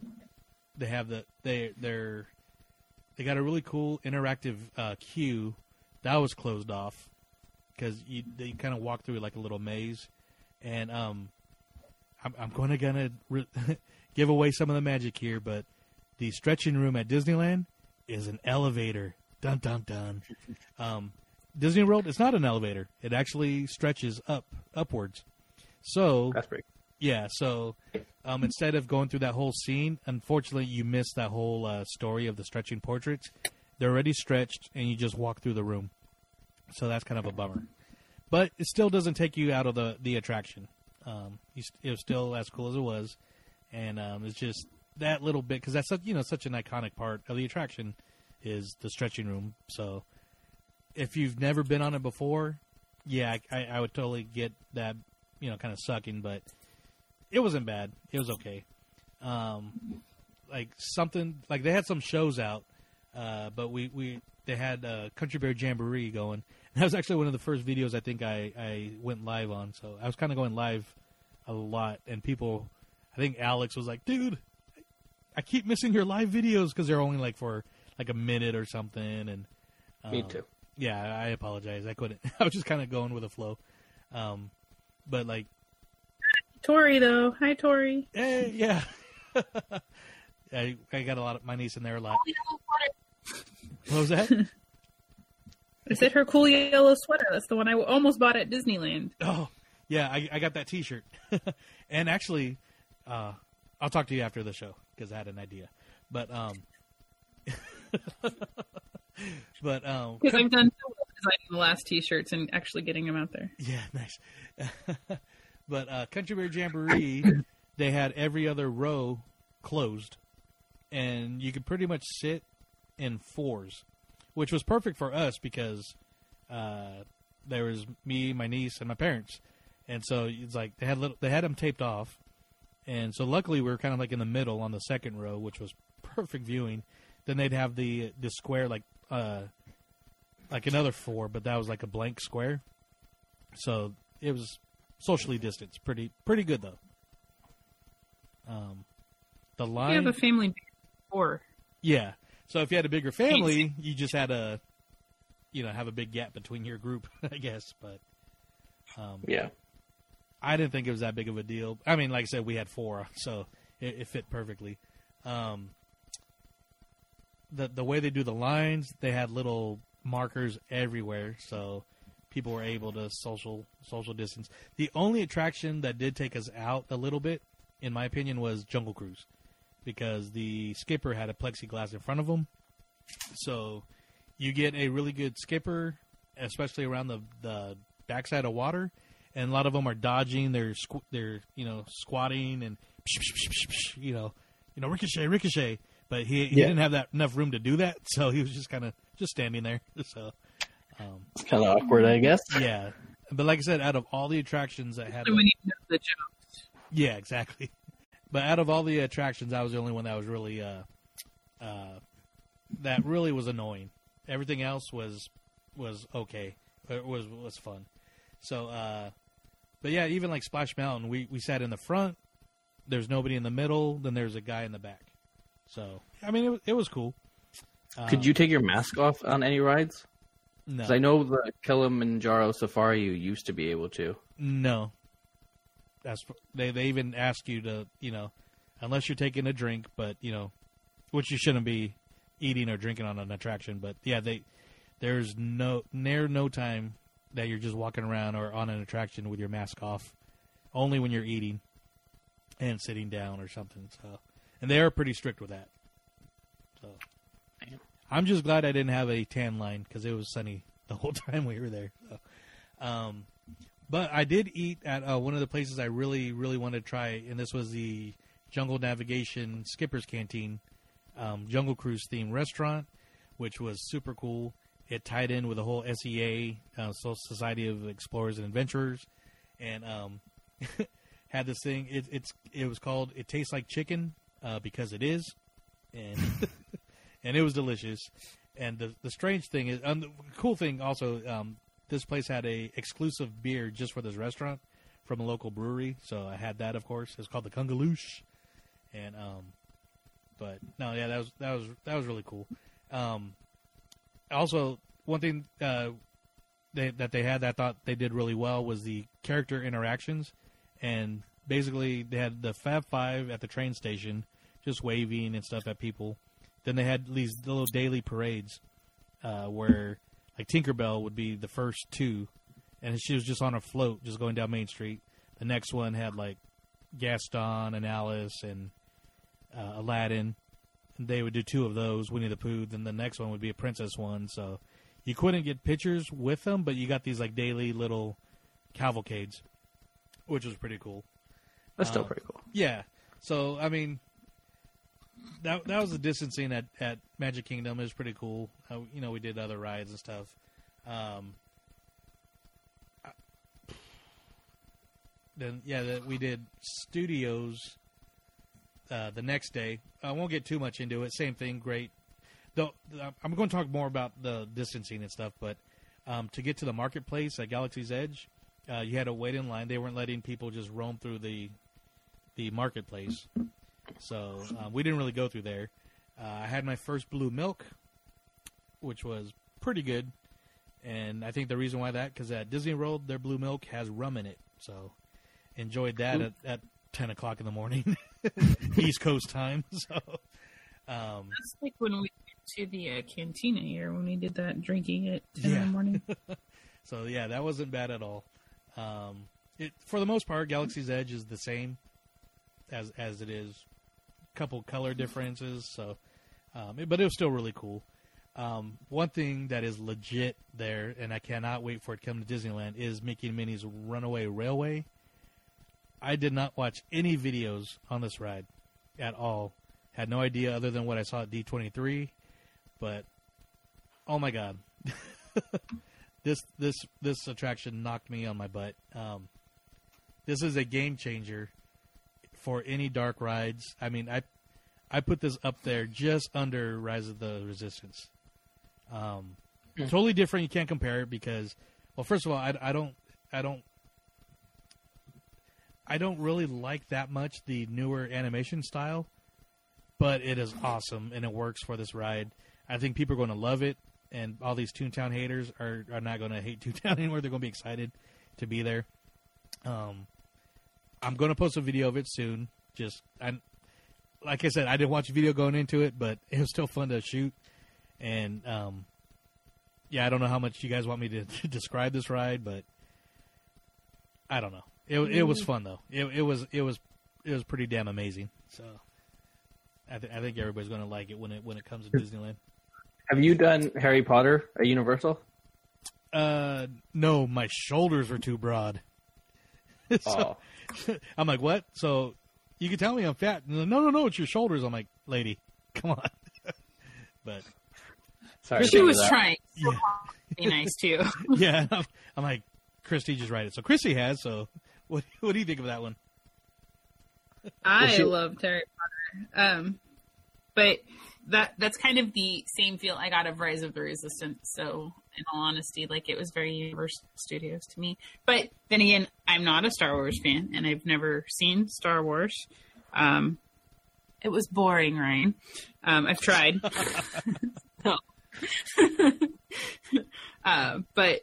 Speaker 7: they have the they they're they got a really cool interactive uh, queue that was closed off because you they kind of walk through like a little maze, and um, I'm, I'm going to gonna re- [laughs] give away some of the magic here, but the stretching room at Disneyland is an elevator. Dun dun dun. [laughs] Um, Disney World, it's not an elevator. It actually stretches up upwards. So
Speaker 3: That's pretty.
Speaker 7: Yeah, so um, instead of going through that whole scene, unfortunately, you miss that whole uh, story of the stretching portraits. They're already stretched, and you just walk through the room. So that's kind of a bummer. But it still doesn't take you out of the the attraction. Um, it was still as cool as it was, and um, it's just that little bit because that's you know such an iconic part of the attraction is the stretching room. So if you've never been on it before, yeah, I, I would totally get that you know kind of sucking, but it wasn't bad. It was okay. Um, like something like they had some shows out, uh, but we, we they had uh, Country Bear Jamboree going. And [laughs] that was actually one of the first videos I think I, I went live on. So I was kind of going live a lot, and people, I think Alex was like, "Dude, I keep missing your live videos because they're only like for like a minute or something." And
Speaker 3: Me
Speaker 7: um,
Speaker 3: too.
Speaker 7: Yeah, I apologize. I couldn't. [laughs] I was just kind of going with the flow. Um, but like
Speaker 8: Tori though, hi Tori.
Speaker 7: Hey, yeah. [laughs] I, I got a lot of my niece in there a lot. What was that? [laughs]
Speaker 8: I said her cool yellow sweater. That's the one I almost bought at Disneyland.
Speaker 7: oh, yeah, I, I got that T-shirt. [laughs] and actually, uh, I'll talk to you after the show because I had an idea. But um, but um,
Speaker 8: Because I've done so well designing the last T-shirts and actually getting them out there.
Speaker 7: Yeah, nice. But uh, Country Bear Jamboree, they had every other row closed, and you could pretty much sit in fours, which was perfect for us because uh, there was me, my niece, and my parents, and so it's like they had little, they had them taped off, and so luckily we were kind of like in the middle on the second row, which was perfect viewing. Then they'd have the the square like uh, like another four, but that was like a blank square. So it was socially distanced, pretty pretty good though. Um, the
Speaker 8: You
Speaker 7: line,
Speaker 8: have a family of four.
Speaker 7: yeah. So if you had a bigger family, you just had a, you know, have a big gap between your group, [laughs] I guess. But um,
Speaker 3: Yeah.
Speaker 7: I didn't think it was that big of a deal. I mean, like I said, we had four, so it, it fit perfectly. Um, the the way they do the lines, they had little markers everywhere, so people were able to social social distance. The only attraction that did take us out a little bit, in my opinion, was Jungle Cruise, because the skipper had a plexiglass in front of him, so you get a really good skipper, especially around the the backside of water, and a lot of them are dodging. They're squ- they're you know squatting and you know you know ricochet ricochet. But he, he
Speaker 3: Yeah.
Speaker 7: didn't have that enough room to do that, so he was just kind of just standing there. [laughs] So um,
Speaker 3: It's kind of awkward, I guess. [laughs]
Speaker 7: yeah, but like I said, out of all the attractions that had,
Speaker 8: when you know the jokes.
Speaker 7: yeah, exactly. [laughs] But out of all the attractions, I was the only one that was really uh, uh, that really was annoying. Everything else was was okay. It was was fun. So, uh, but yeah, even like Splash Mountain, we we sat in the front. There's nobody in the middle. Then there's a guy in the back. So I mean, it was- it was cool.
Speaker 3: Could you take your mask off on any rides?
Speaker 7: No,
Speaker 3: Because I know the Kilimanjaro Safari you used to be able to.
Speaker 7: No. That's they they even ask you to you know, unless you're taking a drink, but you know, which you shouldn't be eating or drinking on an attraction. But yeah, they there's no near no time that you're just walking around or on an attraction with your mask off. Only when you're eating and sitting down or something. So, and they are pretty strict with that. So, I'm just glad I didn't have a tan line because it was sunny the whole [laughs] time we were there. So, um, but I did eat at uh, one of the places I really, really wanted to try, and this was the Jungle Navigation Skipper's Canteen um, Jungle Cruise themed restaurant, which was super cool. It tied in with the whole SEA, uh, Society of Explorers and Adventurers, and um, [laughs] had this thing. It, it's it was called "It Tastes Like Chicken" uh, because it is, and [laughs] and it was delicious. And the the strange thing is, um, the cool thing also, um, this place had a exclusive beer just for this restaurant from a local brewery. So I had that, of course. It's called the Kungaloosh, and um, but no, yeah, that was that was that was really cool. Um, also, one thing uh, they, that they had that I thought they did really well was the character interactions, and basically they had the Fab Five at the train station, just waving and stuff at people. Then they had these little daily parades uh, where, like Tinkerbell would be the first two, and she was just on a float, just going down Main Street. The next one had like Gaston and Alice and uh, Aladdin. And they would do two of those, Winnie the Pooh. Then the next one would be a princess one. So you couldn't get pictures with them, but you got these like daily little cavalcades, which was pretty cool.
Speaker 3: That's still
Speaker 7: Uh,
Speaker 3: pretty cool.
Speaker 7: Yeah. So I mean, that that was the distancing at at Magic Kingdom. It was pretty cool. Uh, you know, we did other rides and stuff. Um, then yeah, the, we did studios. Uh, the next day, I won't get too much into it. Same thing, great. Though I'm going to talk more about the distancing and stuff, but um, to get to the marketplace at Galaxy's Edge, uh, you had to wait in line. They weren't letting people just roam through the the marketplace, so uh, we didn't really go through there. Uh, I had my first blue milk, which was pretty good, and I think the reason why that because at Disney World their blue milk has rum in it, so enjoyed that at, at ten o'clock in the morning, [laughs] East Coast time. [laughs] So, um,
Speaker 8: That's like when we went to the uh, cantina here when we did that drinking at 10 in the morning. [laughs]
Speaker 7: So yeah, that wasn't bad at all. Um, it, for the most part, Galaxy's Edge is the same as as it is. Couple color differences, so um, it- but it was still really cool. Um, one thing that is legit there, and I cannot wait for it to come to Disneyland, is Mickey and Minnie's Runaway Railway. I did not watch any videos on this ride at all. Had no idea other than what I saw at D twenty three, but oh my god, [laughs] this this this attraction knocked me on my butt. Um, this is a game changer for any dark rides. I mean, I I put this up there just under Rise of the Resistance. Um, totally different. You can't compare it because, well, first of all, I, I don't I don't I don't really like that much the newer animation style. but it is awesome and it works for this ride. I think people are going to love it, and all these Toontown haters are, are not going to hate [laughs] Toontown anymore. They're going to be excited to be there. Um, I'm going to post a video of it soon. Just I, like I said, I didn't watch a video going into it, but it was still fun to shoot. And um, yeah, I don't know how much you guys want me to, to [laughs] describe this ride, but I don't know. It it was fun though. It it was it was it was pretty damn amazing. So I, th- I think everybody's going to like it when it when it comes to Disneyland.
Speaker 3: Have you done Harry Potter at Universal?
Speaker 7: Uh, no, my shoulders were too broad. [laughs] so, [laughs] I'm like, what? So you can tell me I'm fat. And like, no, no, no, it's your shoulders. I'm like, lady, come on. [laughs] but
Speaker 3: Sorry,
Speaker 8: She was
Speaker 3: that.
Speaker 8: trying so hard to be nice too. [laughs]
Speaker 7: yeah, I'm, I'm like, Christy just write it. So Christy has. So what what do you think of that one?
Speaker 8: I
Speaker 3: Well, she-
Speaker 8: loved Harry Potter. Um, but that that's kind of the same feel I got of Rise of the Resistance. So, in all honesty, like it was very Universal Studios to me. But then again, I'm not a Star Wars fan, and I've never seen Star Wars. Um, it was boring, Ryan. Um, I've tried. [laughs] so, [laughs] uh, but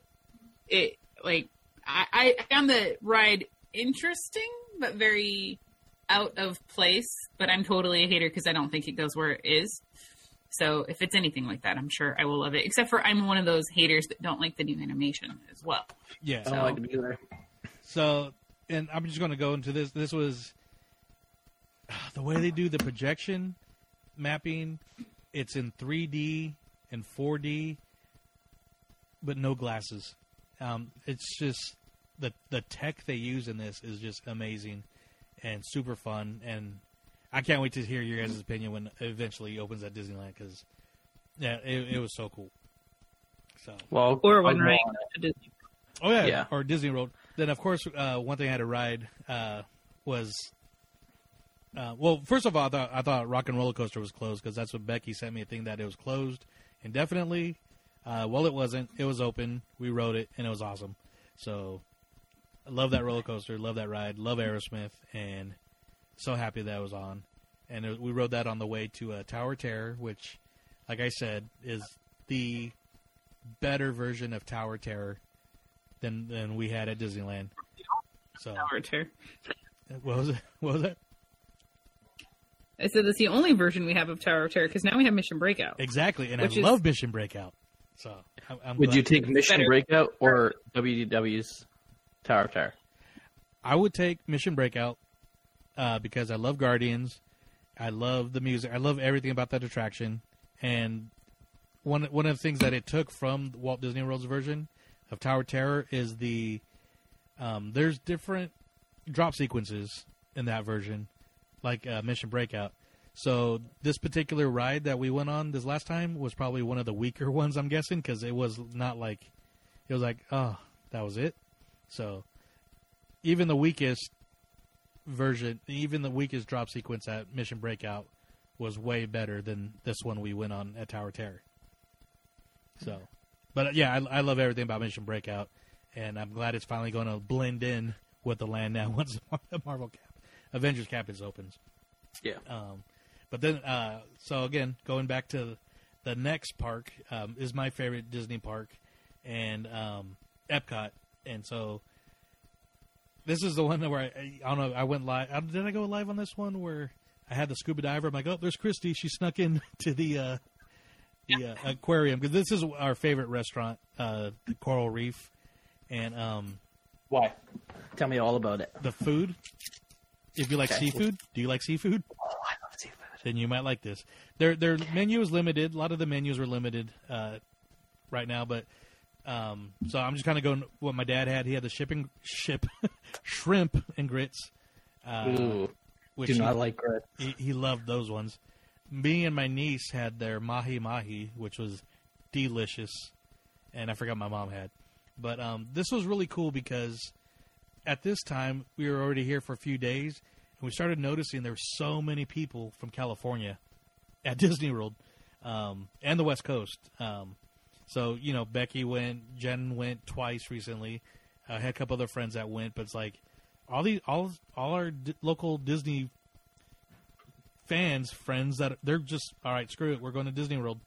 Speaker 8: it like I, I found the ride interesting, but very out of place, but I'm totally a hater because I don't think it goes where it is. So if it's anything like that, I'm sure I will love it. Except for I'm one of those haters that don't like the new animation as well.
Speaker 7: Yeah.
Speaker 3: I don't like it either.
Speaker 7: So, and I'm just going to go into this. This was [sighs] the way they do the projection mapping. It's in 3D and 4D, but no glasses. Um, it's just the the tech they use in this is just amazing and super fun. And I can't wait to hear your guys' opinion when it eventually opens at Disneyland because yeah, it, it was so cool. So
Speaker 3: Well,
Speaker 8: Or
Speaker 3: I'll
Speaker 8: when
Speaker 3: go
Speaker 8: Ryan
Speaker 3: on
Speaker 8: to Disney.
Speaker 7: Oh yeah,
Speaker 3: Yeah.
Speaker 7: or Disney World. Then of course, uh, one thing I had to ride uh, was, uh, well, first of all, I thought I thought Rock and Roller Coaster was closed because that's what Becky sent me a thing that it was closed indefinitely. Uh, well, it wasn't. It was open. We rode it and it was awesome. So, I love that roller coaster. Love that ride. Love Aerosmith and so happy that I was on. And it, we rode that on the way to uh, Tower Terror, which, like I said, is the better version of Tower Terror than than we had at Disneyland. So
Speaker 8: Tower Terror.
Speaker 7: what was it? [laughs] What was it?
Speaker 8: I said that's the only version we have of Tower of Terror because now we have Mission Breakout.
Speaker 7: Exactly, and I
Speaker 8: is-
Speaker 7: love Mission Breakout. So I'm, I'm
Speaker 3: Would you take Mission
Speaker 8: Better.
Speaker 3: Breakout or WDW's Tower of Terror?
Speaker 7: I would take Mission Breakout uh, because I love Guardians. I love the music. I love everything about that attraction. And one one of the things that it took from Walt Disney World's version of Tower Terror is the um, there's different drop sequences in that version, like uh, Mission Breakout. So this particular ride that we went on this last time was probably one of the weaker [laughs] ones, I'm guessing, because it was not like it was like oh that was it. So even the weakest version, even the weakest drop sequence at Mission Breakout was way better than this one we went on at Tower Terror. So, but uh, yeah, I, I love everything about Mission Breakout, and I'm glad it's finally going to blend in with the land now [laughs] once the Marvel Cap, Avengers Cap is opens.
Speaker 3: Yeah.
Speaker 7: Um, but then, uh, so again, going back to the next park um, is my favorite Disney park, and um, Epcot, and so this is the one where I, I don't know. I went live. Did I go live on this one where I had the scuba diver? I'm like, oh, there's Christy. She snuck in [laughs] to the uh, the uh, aquarium because this is our favorite restaurant, uh, the Coral Reef, and um,
Speaker 3: Why? Tell me all about it.
Speaker 7: the food. If you like
Speaker 3: Okay.
Speaker 7: seafood, do you like seafood?
Speaker 3: Oh, I love seafood.
Speaker 7: then you might like this. Their their menu is limited. A lot of the menus are limited uh, right now, but um, so I'm just kind of going what my dad had. He had the shipping ship [laughs] shrimp and grits. Uh,
Speaker 3: Ooh,
Speaker 7: which
Speaker 3: do
Speaker 7: he,
Speaker 3: like grits.
Speaker 7: he, he loved those ones. Me and my niece had their mahi mahi, which was delicious, and I forgot my mom had. But um, this was really cool because at this time we were already here for a few days, and we started noticing there were so many people from California at [laughs] Disney World um, and the West Coast. Um, so you know, Becky went, Jen went twice recently. I had a couple other friends that went, but it's like all these all all our d- local Disney fans, friends that they're just all right. Screw it, we're going to Disney World,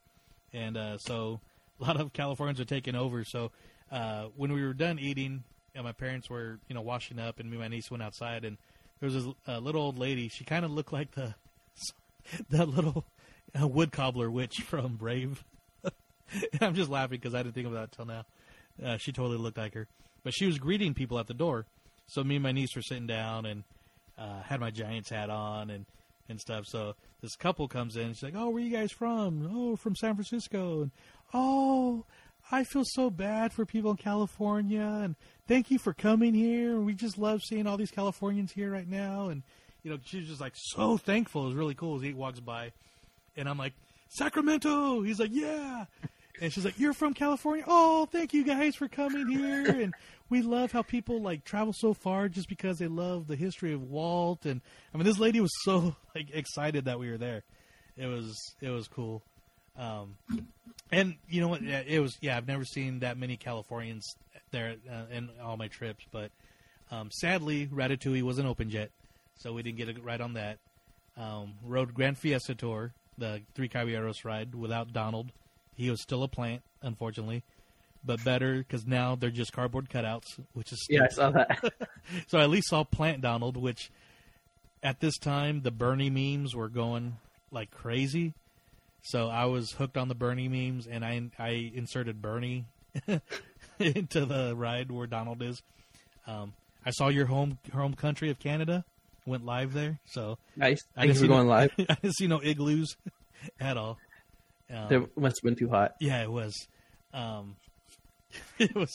Speaker 7: and uh, so [laughs] a lot of Californians are taking over. So uh, when we were done eating, and my parents were you know washing up, and me and my niece went outside, and there was a little old lady. She kind of looked like the [laughs] that little uh, wood cobbler witch from Brave. [laughs] I'm just laughing because I didn't think of that till now. Uh, she totally looked like her, but she was greeting people at the door. So me and my niece were sitting down and uh, had my Giants hat on and and stuff. So this couple comes in. She's like, "Oh, where you guys from? Oh, from San Francisco." And oh, I feel so bad for people in California. And thank you for coming here. We just love seeing all these Californians here right now. And you know, she's just like so thankful. It was really cool as he walks by, and I'm like, Sacramento. He's like, yeah. And she's like, "You're from California? Oh, thank you guys for coming here." [laughs] And we love how people like travel so far just because they love the history of Walt. And I mean, this lady was so [laughs] like excited that we were there. It was it was cool. Um, and you know what? Yeah, It was yeah. I've never seen that many Californians there uh, in all my trips, but um, sadly, Ratatouille wasn't open yet, so we didn't get it right on that. Um, rode Grand Fiesta Tour, the Three Caballeros ride, without Donald. He was still a plant, unfortunately, but better because now they're just cardboard cutouts, which is
Speaker 3: Yeah, I saw that. [laughs]
Speaker 7: so I at least saw Plant Donald, which at this time the Bernie memes were going like crazy. So I was hooked on the Bernie memes, and I I inserted Bernie [laughs] into the ride where Donald is. Um, I saw your home home country of Canada went live there, so
Speaker 3: nice.
Speaker 7: I
Speaker 3: Thanks
Speaker 7: didn't
Speaker 3: for going
Speaker 7: no,
Speaker 3: live. [laughs]
Speaker 7: I didn't see no igloos at all. Um,
Speaker 3: It must have been too hot.
Speaker 7: yeah, it was. Um, [laughs] it was,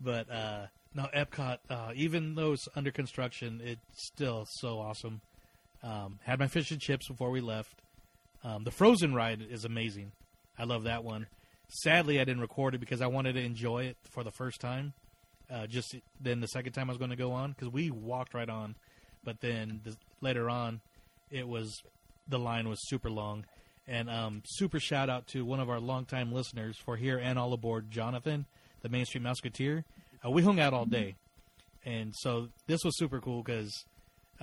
Speaker 7: but uh, no, Epcot. Uh, even though it's under construction, it's still so awesome. Um, had my fish and chips before we left. Um, the Frozen ride is amazing. I love that one. Sadly, I didn't record it because I wanted to enjoy it for the first time. Uh, just then, the second time I was going to go on because we walked right on, but then the, later on, it was the line was super long. And um, super shout out to one of our longtime listeners for here and all aboard, Jonathan, the Main Street Musketeer. Uh, we hung out all day, and so this was super cool because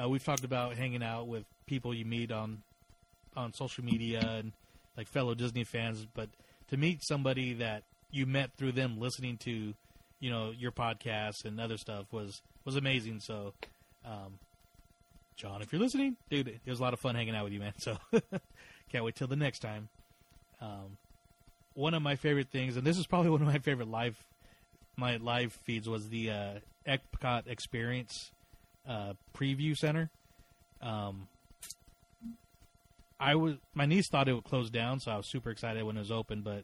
Speaker 7: uh, we've talked about hanging out with people you meet on on social media and like fellow Disney fans, but to meet somebody that you met through them listening to, you know, your podcast and other stuff was was amazing. So, um, John, if you're listening, dude, it was a lot of fun hanging out with you, man. So, [laughs] can't wait till the next time. Um, one of my favorite things, and this is probably [laughs] one of my favorite live my live feeds, was the uh, Epcot Experience uh, preview center. Um, I was my niece thought it would close down, so I was super excited when it was open, but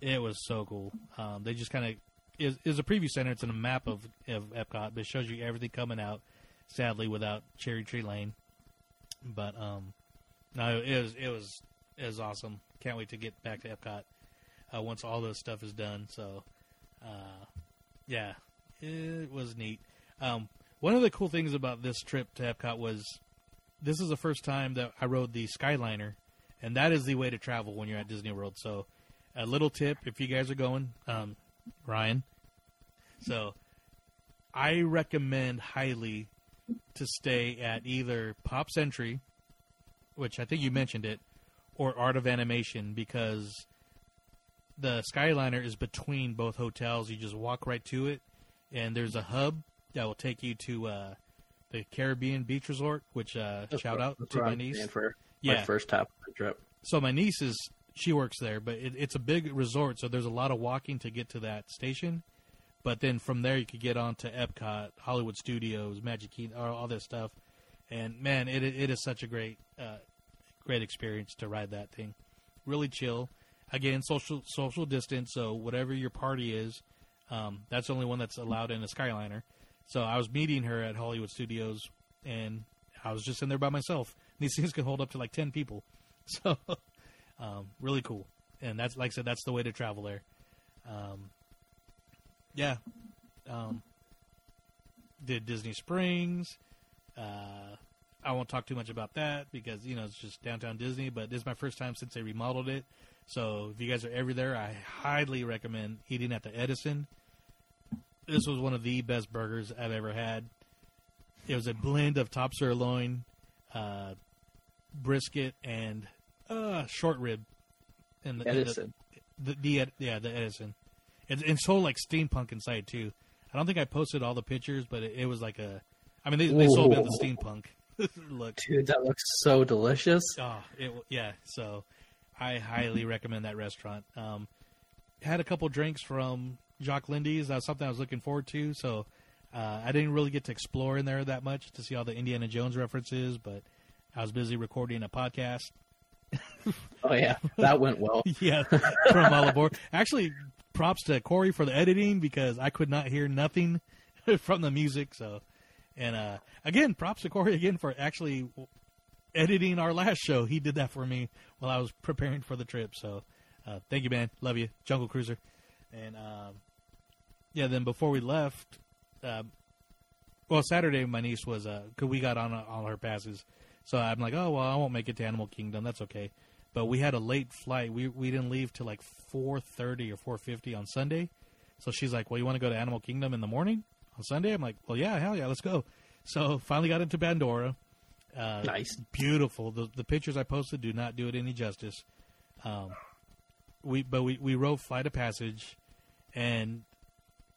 Speaker 7: it was so cool. Um, they just kind of is is a preview center. It's in a map of of Epcot, but it shows you everything coming out. Sadly, without Cherry Tree Lane, but um, no, it was it was it was awesome. Can't wait to get back to Epcot uh, once all this stuff is done. So, uh, yeah, it was neat. Um, one of the cool things about this trip to Epcot was this is the first time that I rode the Skyliner, and that is the way to travel when you're at Disney World. So, a little tip if you guys are going, um, Ryan. So, I recommend highly to stay at either Pop Century, which I think you mentioned it, or Art of Animation because the Skyliner is between both hotels. You just walk right to it, and there's a hub that will take you to uh, the Caribbean Beach Resort. Which uh, shout out
Speaker 3: that's
Speaker 7: to my niece.
Speaker 3: For
Speaker 7: Yeah.
Speaker 3: my first half of the trip.
Speaker 7: So my niece is she works there, but it, it's a big resort, so there's a lot of walking to get to that station. But then from there, you could get on to Epcot, Hollywood Studios, Magic Kingdom, all, all this stuff. And man, it it is such a great uh, great experience to ride that thing. Really chill. Again, social social distance. So whatever your party is, um, that's the only one that's allowed in a Skyliner. So I was meeting her at Hollywood Studios, and I was just in there by myself. [laughs] These things can hold up to like ten people. [laughs] So, um, really cool. And that's like I said, that's the way to travel there. Um, yeah. Um, did Disney Springs. Uh, I won't talk too much about that because you know it's just downtown Disney. But this is my first time since they remodeled it. So if you guys are ever there, I highly recommend eating at the Edison. This was one of the best burgers I've ever had. It was a blend of top sirloin, uh, brisket and uh, short rib. And the, and the-
Speaker 3: Edison.
Speaker 7: the, the, yeah the Edison. It's, it's so like steampunk inside too. I don't think I posted all the pictures, but it, it was like a. I mean, they, they sold me on the steampunk [laughs] look.
Speaker 3: Dude, that looks so delicious.
Speaker 7: Oh, it yeah. So, I highly recommend that restaurant. Um, had a couple drinks from Jock Lindsey's. That was something I was looking forward to. So, uh, I didn't really get to explore in there that much to see all the Indiana Jones references, but I was busy recording a podcast. [laughs]
Speaker 3: Oh yeah, that went well. [laughs]
Speaker 7: yeah, from all aboard. Actually, props to Corey for the editing because I could not hear nothing from the music. So, and uh, again, props to Corey again for actually editing our last show. He did that for me while I was preparing for the trip. So, uh, thank you, man. Love you, Jungle Cruiser. And um, yeah, then before we left, uh, well, Saturday my niece was uh, cause we got on all her passes. So I'm like, oh well, I won't make it to Animal Kingdom. That's okay. But we had a late flight. We we didn't leave till like 4:30 or 4:50 on Sunday. So she's like, well, you want to go to Animal Kingdom in the morning on Sunday? I'm like, well, yeah, hell yeah, let's go. So finally got into Pandora. Uh,
Speaker 3: Nice.
Speaker 7: beautiful. The the pictures I posted do not do it any justice. Um, we but we we rode Flight of Passage, and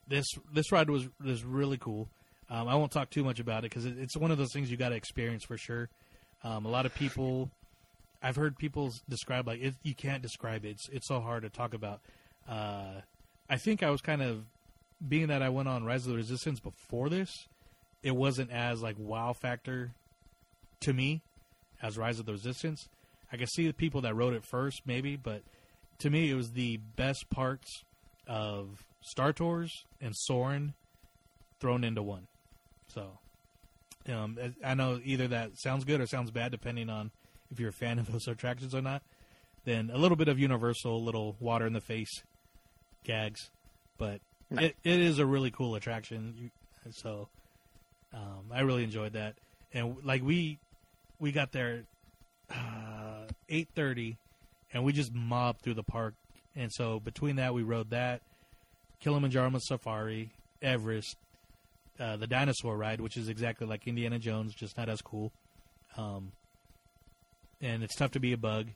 Speaker 7: this this ride was was really cool. Um, I won't talk too much about it because it, it's one of those things you got to experience for sure. Um, a lot of people, I've heard people describe like it, you can't describe it. It's it's so hard to talk about. Uh, I think I was kind of being that I went on Rise of the Resistance before this. It wasn't as like wow factor to me as Rise of the Resistance. I can see the people that wrote it first, maybe, but to me, it was the best parts of Star Tours and Soarin' thrown into one. So, um, I know either that sounds good or sounds bad, depending on if you're a fan of those [laughs] attractions or not. Then a little bit of Universal, a little water in the face gags, but it, it is a really cool attraction. You, so, um, I really enjoyed that. And like we we got there uh, eight thirty, and we just mobbed through the park. And so between that, we rode that Kilimanjaro Safari, Everest, uh, the dinosaur ride, which is exactly like Indiana Jones, just not as cool. Um, and it's tough to be a bug,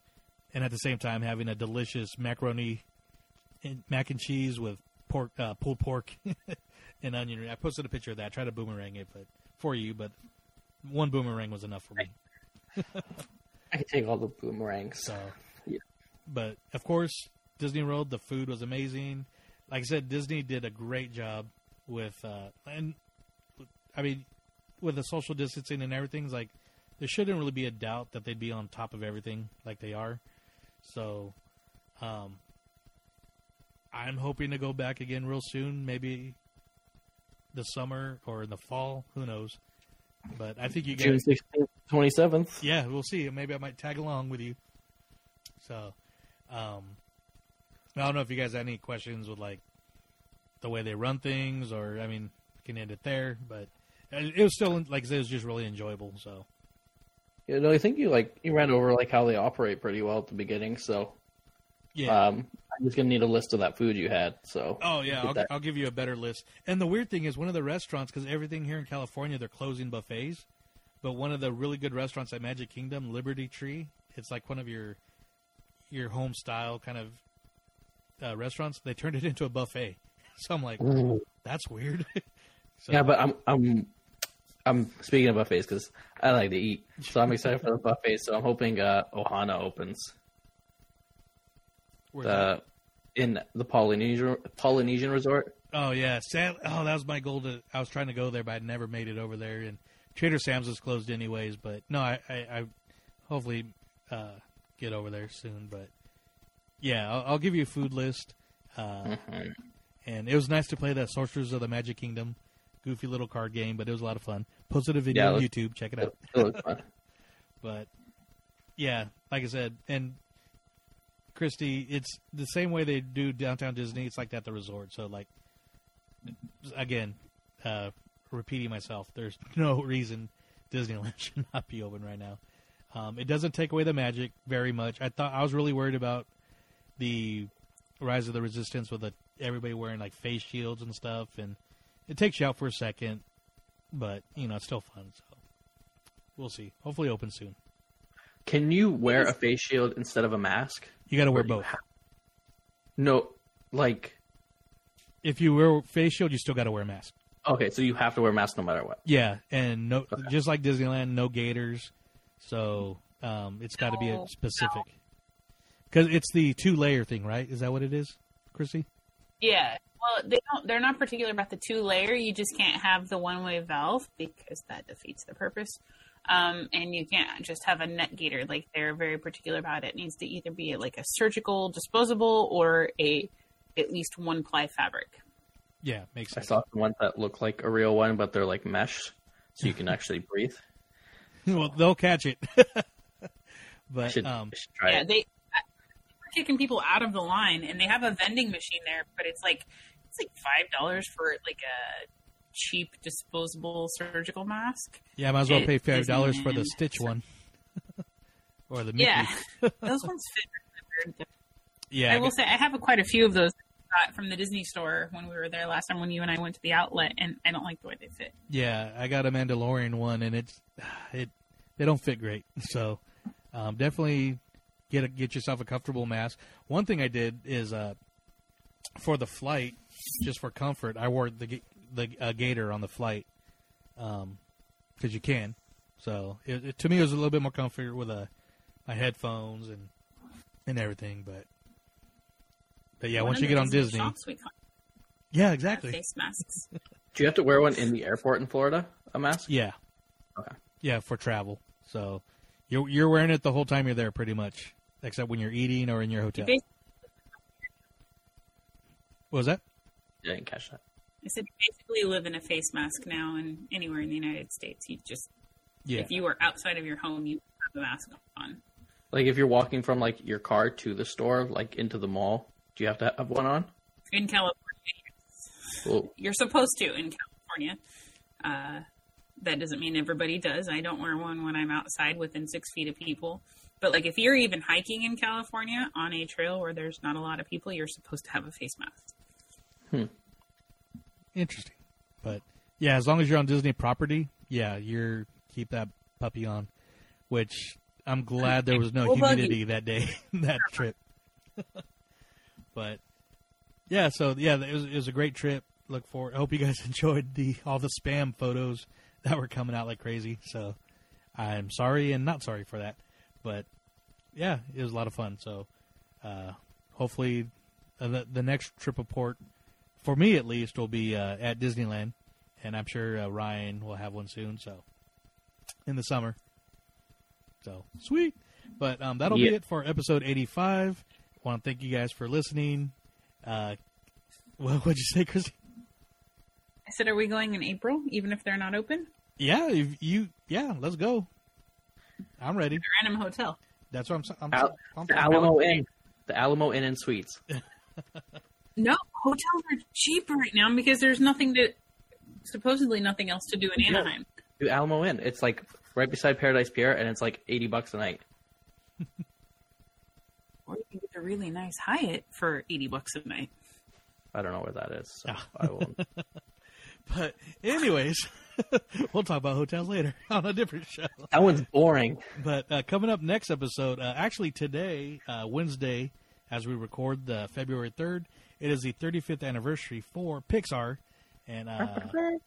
Speaker 7: and at the same time having a delicious macaroni, and mac and cheese with pork, uh, pulled pork, [laughs] and onion. ring. I posted a picture of that. I tried to boomerang it, but for you, but one boomerang was enough for me. [laughs]
Speaker 3: I can take all the boomerangs.
Speaker 7: So, [laughs]
Speaker 3: Yeah.
Speaker 7: but of course, Disney World, the food was amazing. Like I said, Disney did a great job with, uh, and I mean, with the social distancing and everything. Like there shouldn't really be a doubt that they'd be on top of everything like they are. So, um, I'm hoping to go back again real soon. Maybe the summer or in the fall. Who knows? But I think you
Speaker 3: June sixteenth, twenty seventh.
Speaker 7: yeah, we'll see. Maybe I might tag along with you. So, um, I don't know if you guys have any questions with like the way they run things, or I mean, we can end it there. But it it was still like I said, it was just really enjoyable. So,
Speaker 3: You know, I think you like you ran over like how they operate pretty well at the beginning. So,
Speaker 7: yeah.
Speaker 3: um, I'm just gonna need a list of that food you had. So,
Speaker 7: Oh yeah, I'll. I'll give you a better list. And the weird thing is, one of the restaurants, because everything here in California, they're closing buffets. But one of the really good restaurants at Magic Kingdom, Liberty Tree, it's like one of your your home style kind of uh, restaurants. They turned it into a buffet. [laughs] So I'm like,
Speaker 3: Ooh.
Speaker 7: that's weird. [laughs] so,
Speaker 3: yeah, but I'm I'm I'm speaking of buffets because I like to eat, so I'm excited for the buffet. So I'm hoping uh, Ohana opens
Speaker 7: where's
Speaker 3: the
Speaker 7: that?
Speaker 3: In the Polynesian Polynesian resort.
Speaker 7: oh yeah, sad. Oh, that was my goal. To I was trying to go there, but I never made it over there. And Trader Sam's is closed anyways. But no, I I, I hopefully uh, get over there soon. But yeah, I'll, I'll give you a food list. Uh,
Speaker 3: Mhm.
Speaker 7: and it was nice to play that Sorcerers of the Magic Kingdom, goofy little card game, but it was a lot of fun. Posted a video
Speaker 3: Yeah,
Speaker 7: on YouTube. Check it
Speaker 3: It,
Speaker 7: out.
Speaker 3: it fun. [laughs]
Speaker 7: But yeah, like I said, and Christy, it's the same way they do downtown Disney. It's like that at the resort. So like, again, uh, repeating myself, there's [laughs] no reason Disneyland [laughs] should not be open right now. Um, it doesn't take away the magic very much. I thought I was really worried about the Rise of the Resistance with the, everybody wearing like face shields and stuff, and it takes you out for a second, but you know it's still fun. So we'll see. Hopefully, open soon.
Speaker 3: Can you wear a face shield instead of a mask?
Speaker 7: You got to wear
Speaker 3: Or do you
Speaker 7: both.
Speaker 3: have- No, like
Speaker 7: If you wear face shield, you still got to wear a mask.
Speaker 3: okay, so you have to wear a mask no matter what.
Speaker 7: Yeah, and no, just like Disneyland, no gaiters. So um, it's got to be a specific. Because it's the two layer thing, right? Is that what it is, Chrissy?
Speaker 8: Yeah. Well, they don't. They're not particular about the two layer. You just can't have the one way valve because that defeats the purpose. Um, and you can't just have a net gaiter. Like they're very particular about it. It needs to either be like a surgical disposable or a at least one ply fabric.
Speaker 7: Yeah, makes sense.
Speaker 3: I saw some ones that look like a real one, but they're like mesh, so you can [laughs] actually breathe.
Speaker 7: well, they'll catch it. [laughs] But
Speaker 3: should,
Speaker 7: um,
Speaker 3: should try
Speaker 8: yeah,
Speaker 3: it.
Speaker 8: they are kicking people out of the line, and they have a vending machine there, but it's like it's like five dollars for like a cheap disposable surgical mask.
Speaker 7: yeah, I might as well
Speaker 8: it
Speaker 7: pay five dollars for the Stitch one, [laughs] or the Mickey.
Speaker 8: Yeah, [laughs] those ones fit.
Speaker 7: yeah.
Speaker 8: I will say I have a, quite a few of those I got from the Disney store when we were there last time when you and I went to the outlet, and I don't like the way they fit.
Speaker 7: Yeah, I got a Mandalorian one, and it's it they don't fit great. [laughs] So um, definitely get a, get yourself a comfortable mask. One thing I did is uh, for the flight, just for comfort, I wore the the uh, gaiter on the flight because you can. So it, it, to me, it was a little bit more comfort with uh, my headphones and and everything. But but yeah,
Speaker 8: One
Speaker 7: once you get on
Speaker 8: Disney
Speaker 7: Disney,
Speaker 8: shops, we got
Speaker 7: yeah, exactly.
Speaker 8: face masks. [laughs]
Speaker 3: Do you have to wear one in the airport in Florida? A mask?
Speaker 7: Yeah.
Speaker 3: Okay.
Speaker 7: Yeah, for travel. So you're you're wearing it the whole time you're there, pretty much, except when you're eating or in your hotel.
Speaker 8: You
Speaker 7: What was that?
Speaker 3: I didn't catch that.
Speaker 8: I said you basically live in a face mask now, and anywhere in the United States, you just
Speaker 7: Yeah.
Speaker 8: if you were outside of your home, you have a mask on.
Speaker 3: Like if you're walking from like your car to the store, like into the mall, do you have to have one on?
Speaker 8: In California,
Speaker 3: Well,
Speaker 8: you're supposed to in California. Uh, that doesn't mean everybody does. I don't wear one when I'm outside within six feet of people. But like if you're even hiking in California on a trail where there's not a lot of people, you're supposed to have a face mask.
Speaker 7: Interesting. But yeah, as long as you're on Disney property, yeah, you're keep that puppy on. Which I'm glad there was no humidity that day, [laughs] that trip. [laughs] but yeah, so yeah, it was, it was a great trip. Look forward. I hope you guys [laughs] enjoyed the all the spam photos that were coming out like crazy. So I'm sorry and not sorry for that. But yeah, it was a lot of fun. So uh, hopefully uh, the, the next trip report for me at least will be uh, at Disneyland, and I'm sure uh, Ryan will have one soon. So in the summer. So sweet. But um, that'll
Speaker 3: Yeah.
Speaker 7: be it for episode 85. Want to thank you guys for listening. Uh, [laughs] what would you say, Christy?
Speaker 8: I said, are we going in April, even if they're not open?
Speaker 7: Yeah, if you yeah, let's go. I'm ready.
Speaker 8: The Random hotel.
Speaker 7: That's what I'm. s- I'm,
Speaker 3: Al-
Speaker 7: I'm,
Speaker 3: the Alamo Inn, the Alamo Inn and Suites. [laughs] [laughs]
Speaker 8: No, hotels are cheap right now because there's nothing to, supposedly nothing else to do in Anaheim.
Speaker 3: Do Alamo Inn. It's like right beside Paradise Pier, and it's like eighty bucks a night.
Speaker 8: Or you can get a really nice Hyatt for 80 bucks a night.
Speaker 3: I don't know where that is, so I won't. [laughs]
Speaker 7: But anyways, [laughs] we'll talk about hotels later [laughs] on a different show.
Speaker 3: That one's boring.
Speaker 7: But uh, coming up next episode, uh, actually today, uh, Wednesday, as we record the February third, it is the 35th anniversary for Pixar, and uh,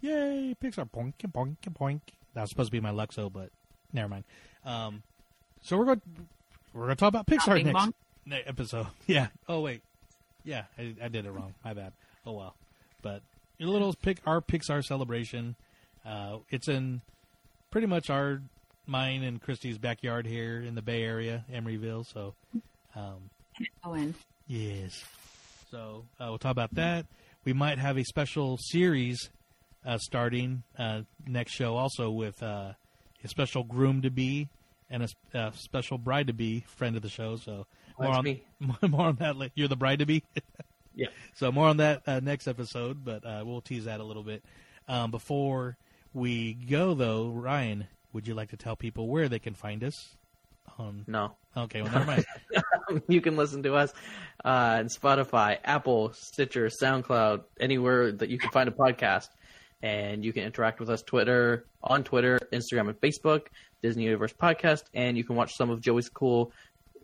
Speaker 7: yay, Pixar! Poink poink poink. That was supposed to be my Luxo, but never mind. Um, so we're going we're going to talk about Pixar next ne- episode. [laughs] Yeah. Oh wait. Yeah, I, I did it wrong. My bad. Oh well. But a little pick our Pixar celebration. Uh, it's in pretty much our mine and Christie's backyard here in the Bay Area, Emeryville. So, um,
Speaker 8: Oh, and
Speaker 7: yes. So uh, we'll talk about that. We might have a special series uh, starting uh, next show, also with uh, a special groom to be and a, a special bride to be friend of the show. So more on [laughs] more on that. You're the bride to be. [laughs]
Speaker 3: Yeah.
Speaker 7: So more on that uh, next episode, but uh, we'll tease that a little bit. Um, before we go, though, Ryan, would you like to tell people where they can find us? On
Speaker 3: No.
Speaker 7: okay, well, never mind. [laughs] [laughs]
Speaker 3: you can listen to us uh, on Spotify, Apple, Stitcher, SoundCloud, anywhere that you can find a podcast. and you can interact with us Twitter on Twitter, Instagram, and Facebook, Disney Universe Podcast, and you can watch some of Joey's cool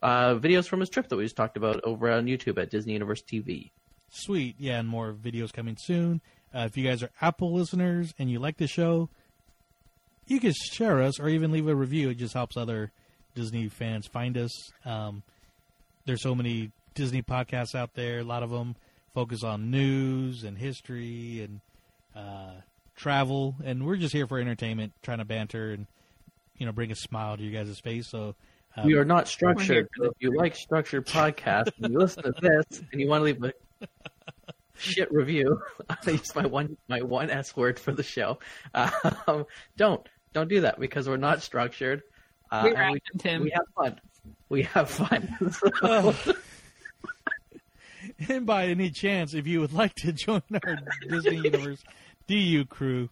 Speaker 3: uh, videos from his trip that we just talked about over on YouTube at Disney Universe TV.
Speaker 7: Sweet. Yeah, and more videos coming soon. Uh, if you guys are Apple listeners and you like the show, you can share us or even leave a review. It just helps other Disney fans find us. Um, there's so many Disney podcasts out there. A lot of them focus on news and history and uh, travel, and we're just here for entertainment, trying to banter and you know bring a smile to you guys' face. So uh,
Speaker 3: we are not structured. But if you like structured podcasts and you listen to this and you want to leave a shit review, [laughs] I use my one my one S word for the show. [laughs] Um, don't don't do that because we're not structured. Uh,
Speaker 8: We
Speaker 3: and we,
Speaker 8: rationed him.
Speaker 3: we have fun. We have fun. So- [laughs]
Speaker 7: and by any chance, if you would like to join our Disney Universe DU crew,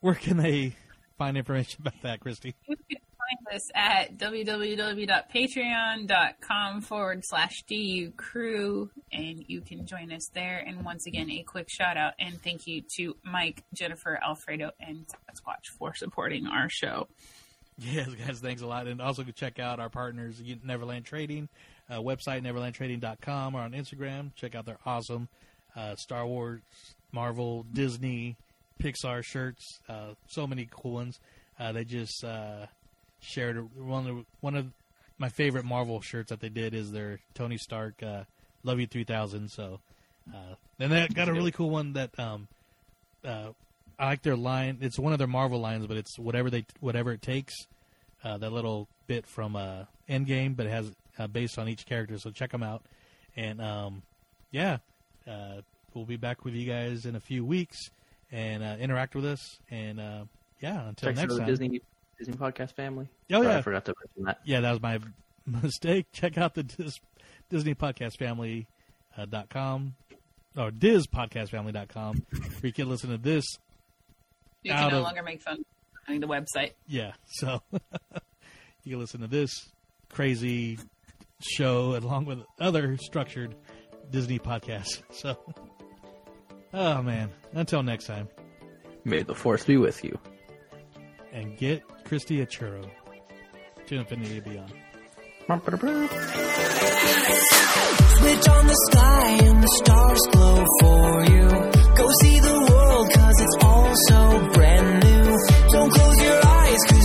Speaker 7: where can they find information about that, Christy?
Speaker 8: You can find us at www.patreon.com forward slash DU crew, and you can join us there. And once again, a quick shout out and thank you to Mike, Jennifer, Alfredo, and Sasquatch for supporting our show. [laughs]
Speaker 7: Yes, guys, thanks a lot. And also go check out our partners, Neverland Trading, uh, website, neverlandtrading.com, or on Instagram. Check out their awesome uh, Star Wars, Marvel, Disney, Pixar shirts. Uh, so many cool ones. Uh, they just uh, shared one of, one of my favorite Marvel shirts that they did is their Tony Stark uh, Love You 3000. So, uh, and they got a really cool one that um, uh, I like their line. It's one of their Marvel lines, but it's whatever they whatever it takes. Uh, that little bit from uh, Endgame, but it has uh, based on each character. So check them out. And um, yeah, uh, we'll be back with you guys in a few weeks and uh, interact with us. And uh, yeah, until
Speaker 3: Check
Speaker 7: next time.
Speaker 3: Disney Disney podcast family.
Speaker 7: Oh,
Speaker 3: Sorry,
Speaker 7: yeah.
Speaker 3: I forgot to mention that.
Speaker 7: Yeah, that was my [laughs] mistake. Check out the Dis- Disney Podcast Family uh, dot com or DisPodcastFamily.com where you can listen to this.
Speaker 8: You can no
Speaker 7: of-
Speaker 8: longer make fun of the website.
Speaker 7: Yeah, so [laughs] you can listen to this crazy show along with other structured Disney podcasts. [laughs] So, oh man, until next time,
Speaker 3: May the force be with you.
Speaker 7: and get Christy a churro to infinity and beyond.
Speaker 9: Switch on the sky and the stars glow for you. Go see the world cause it's all so brand new. Don't close your eyes.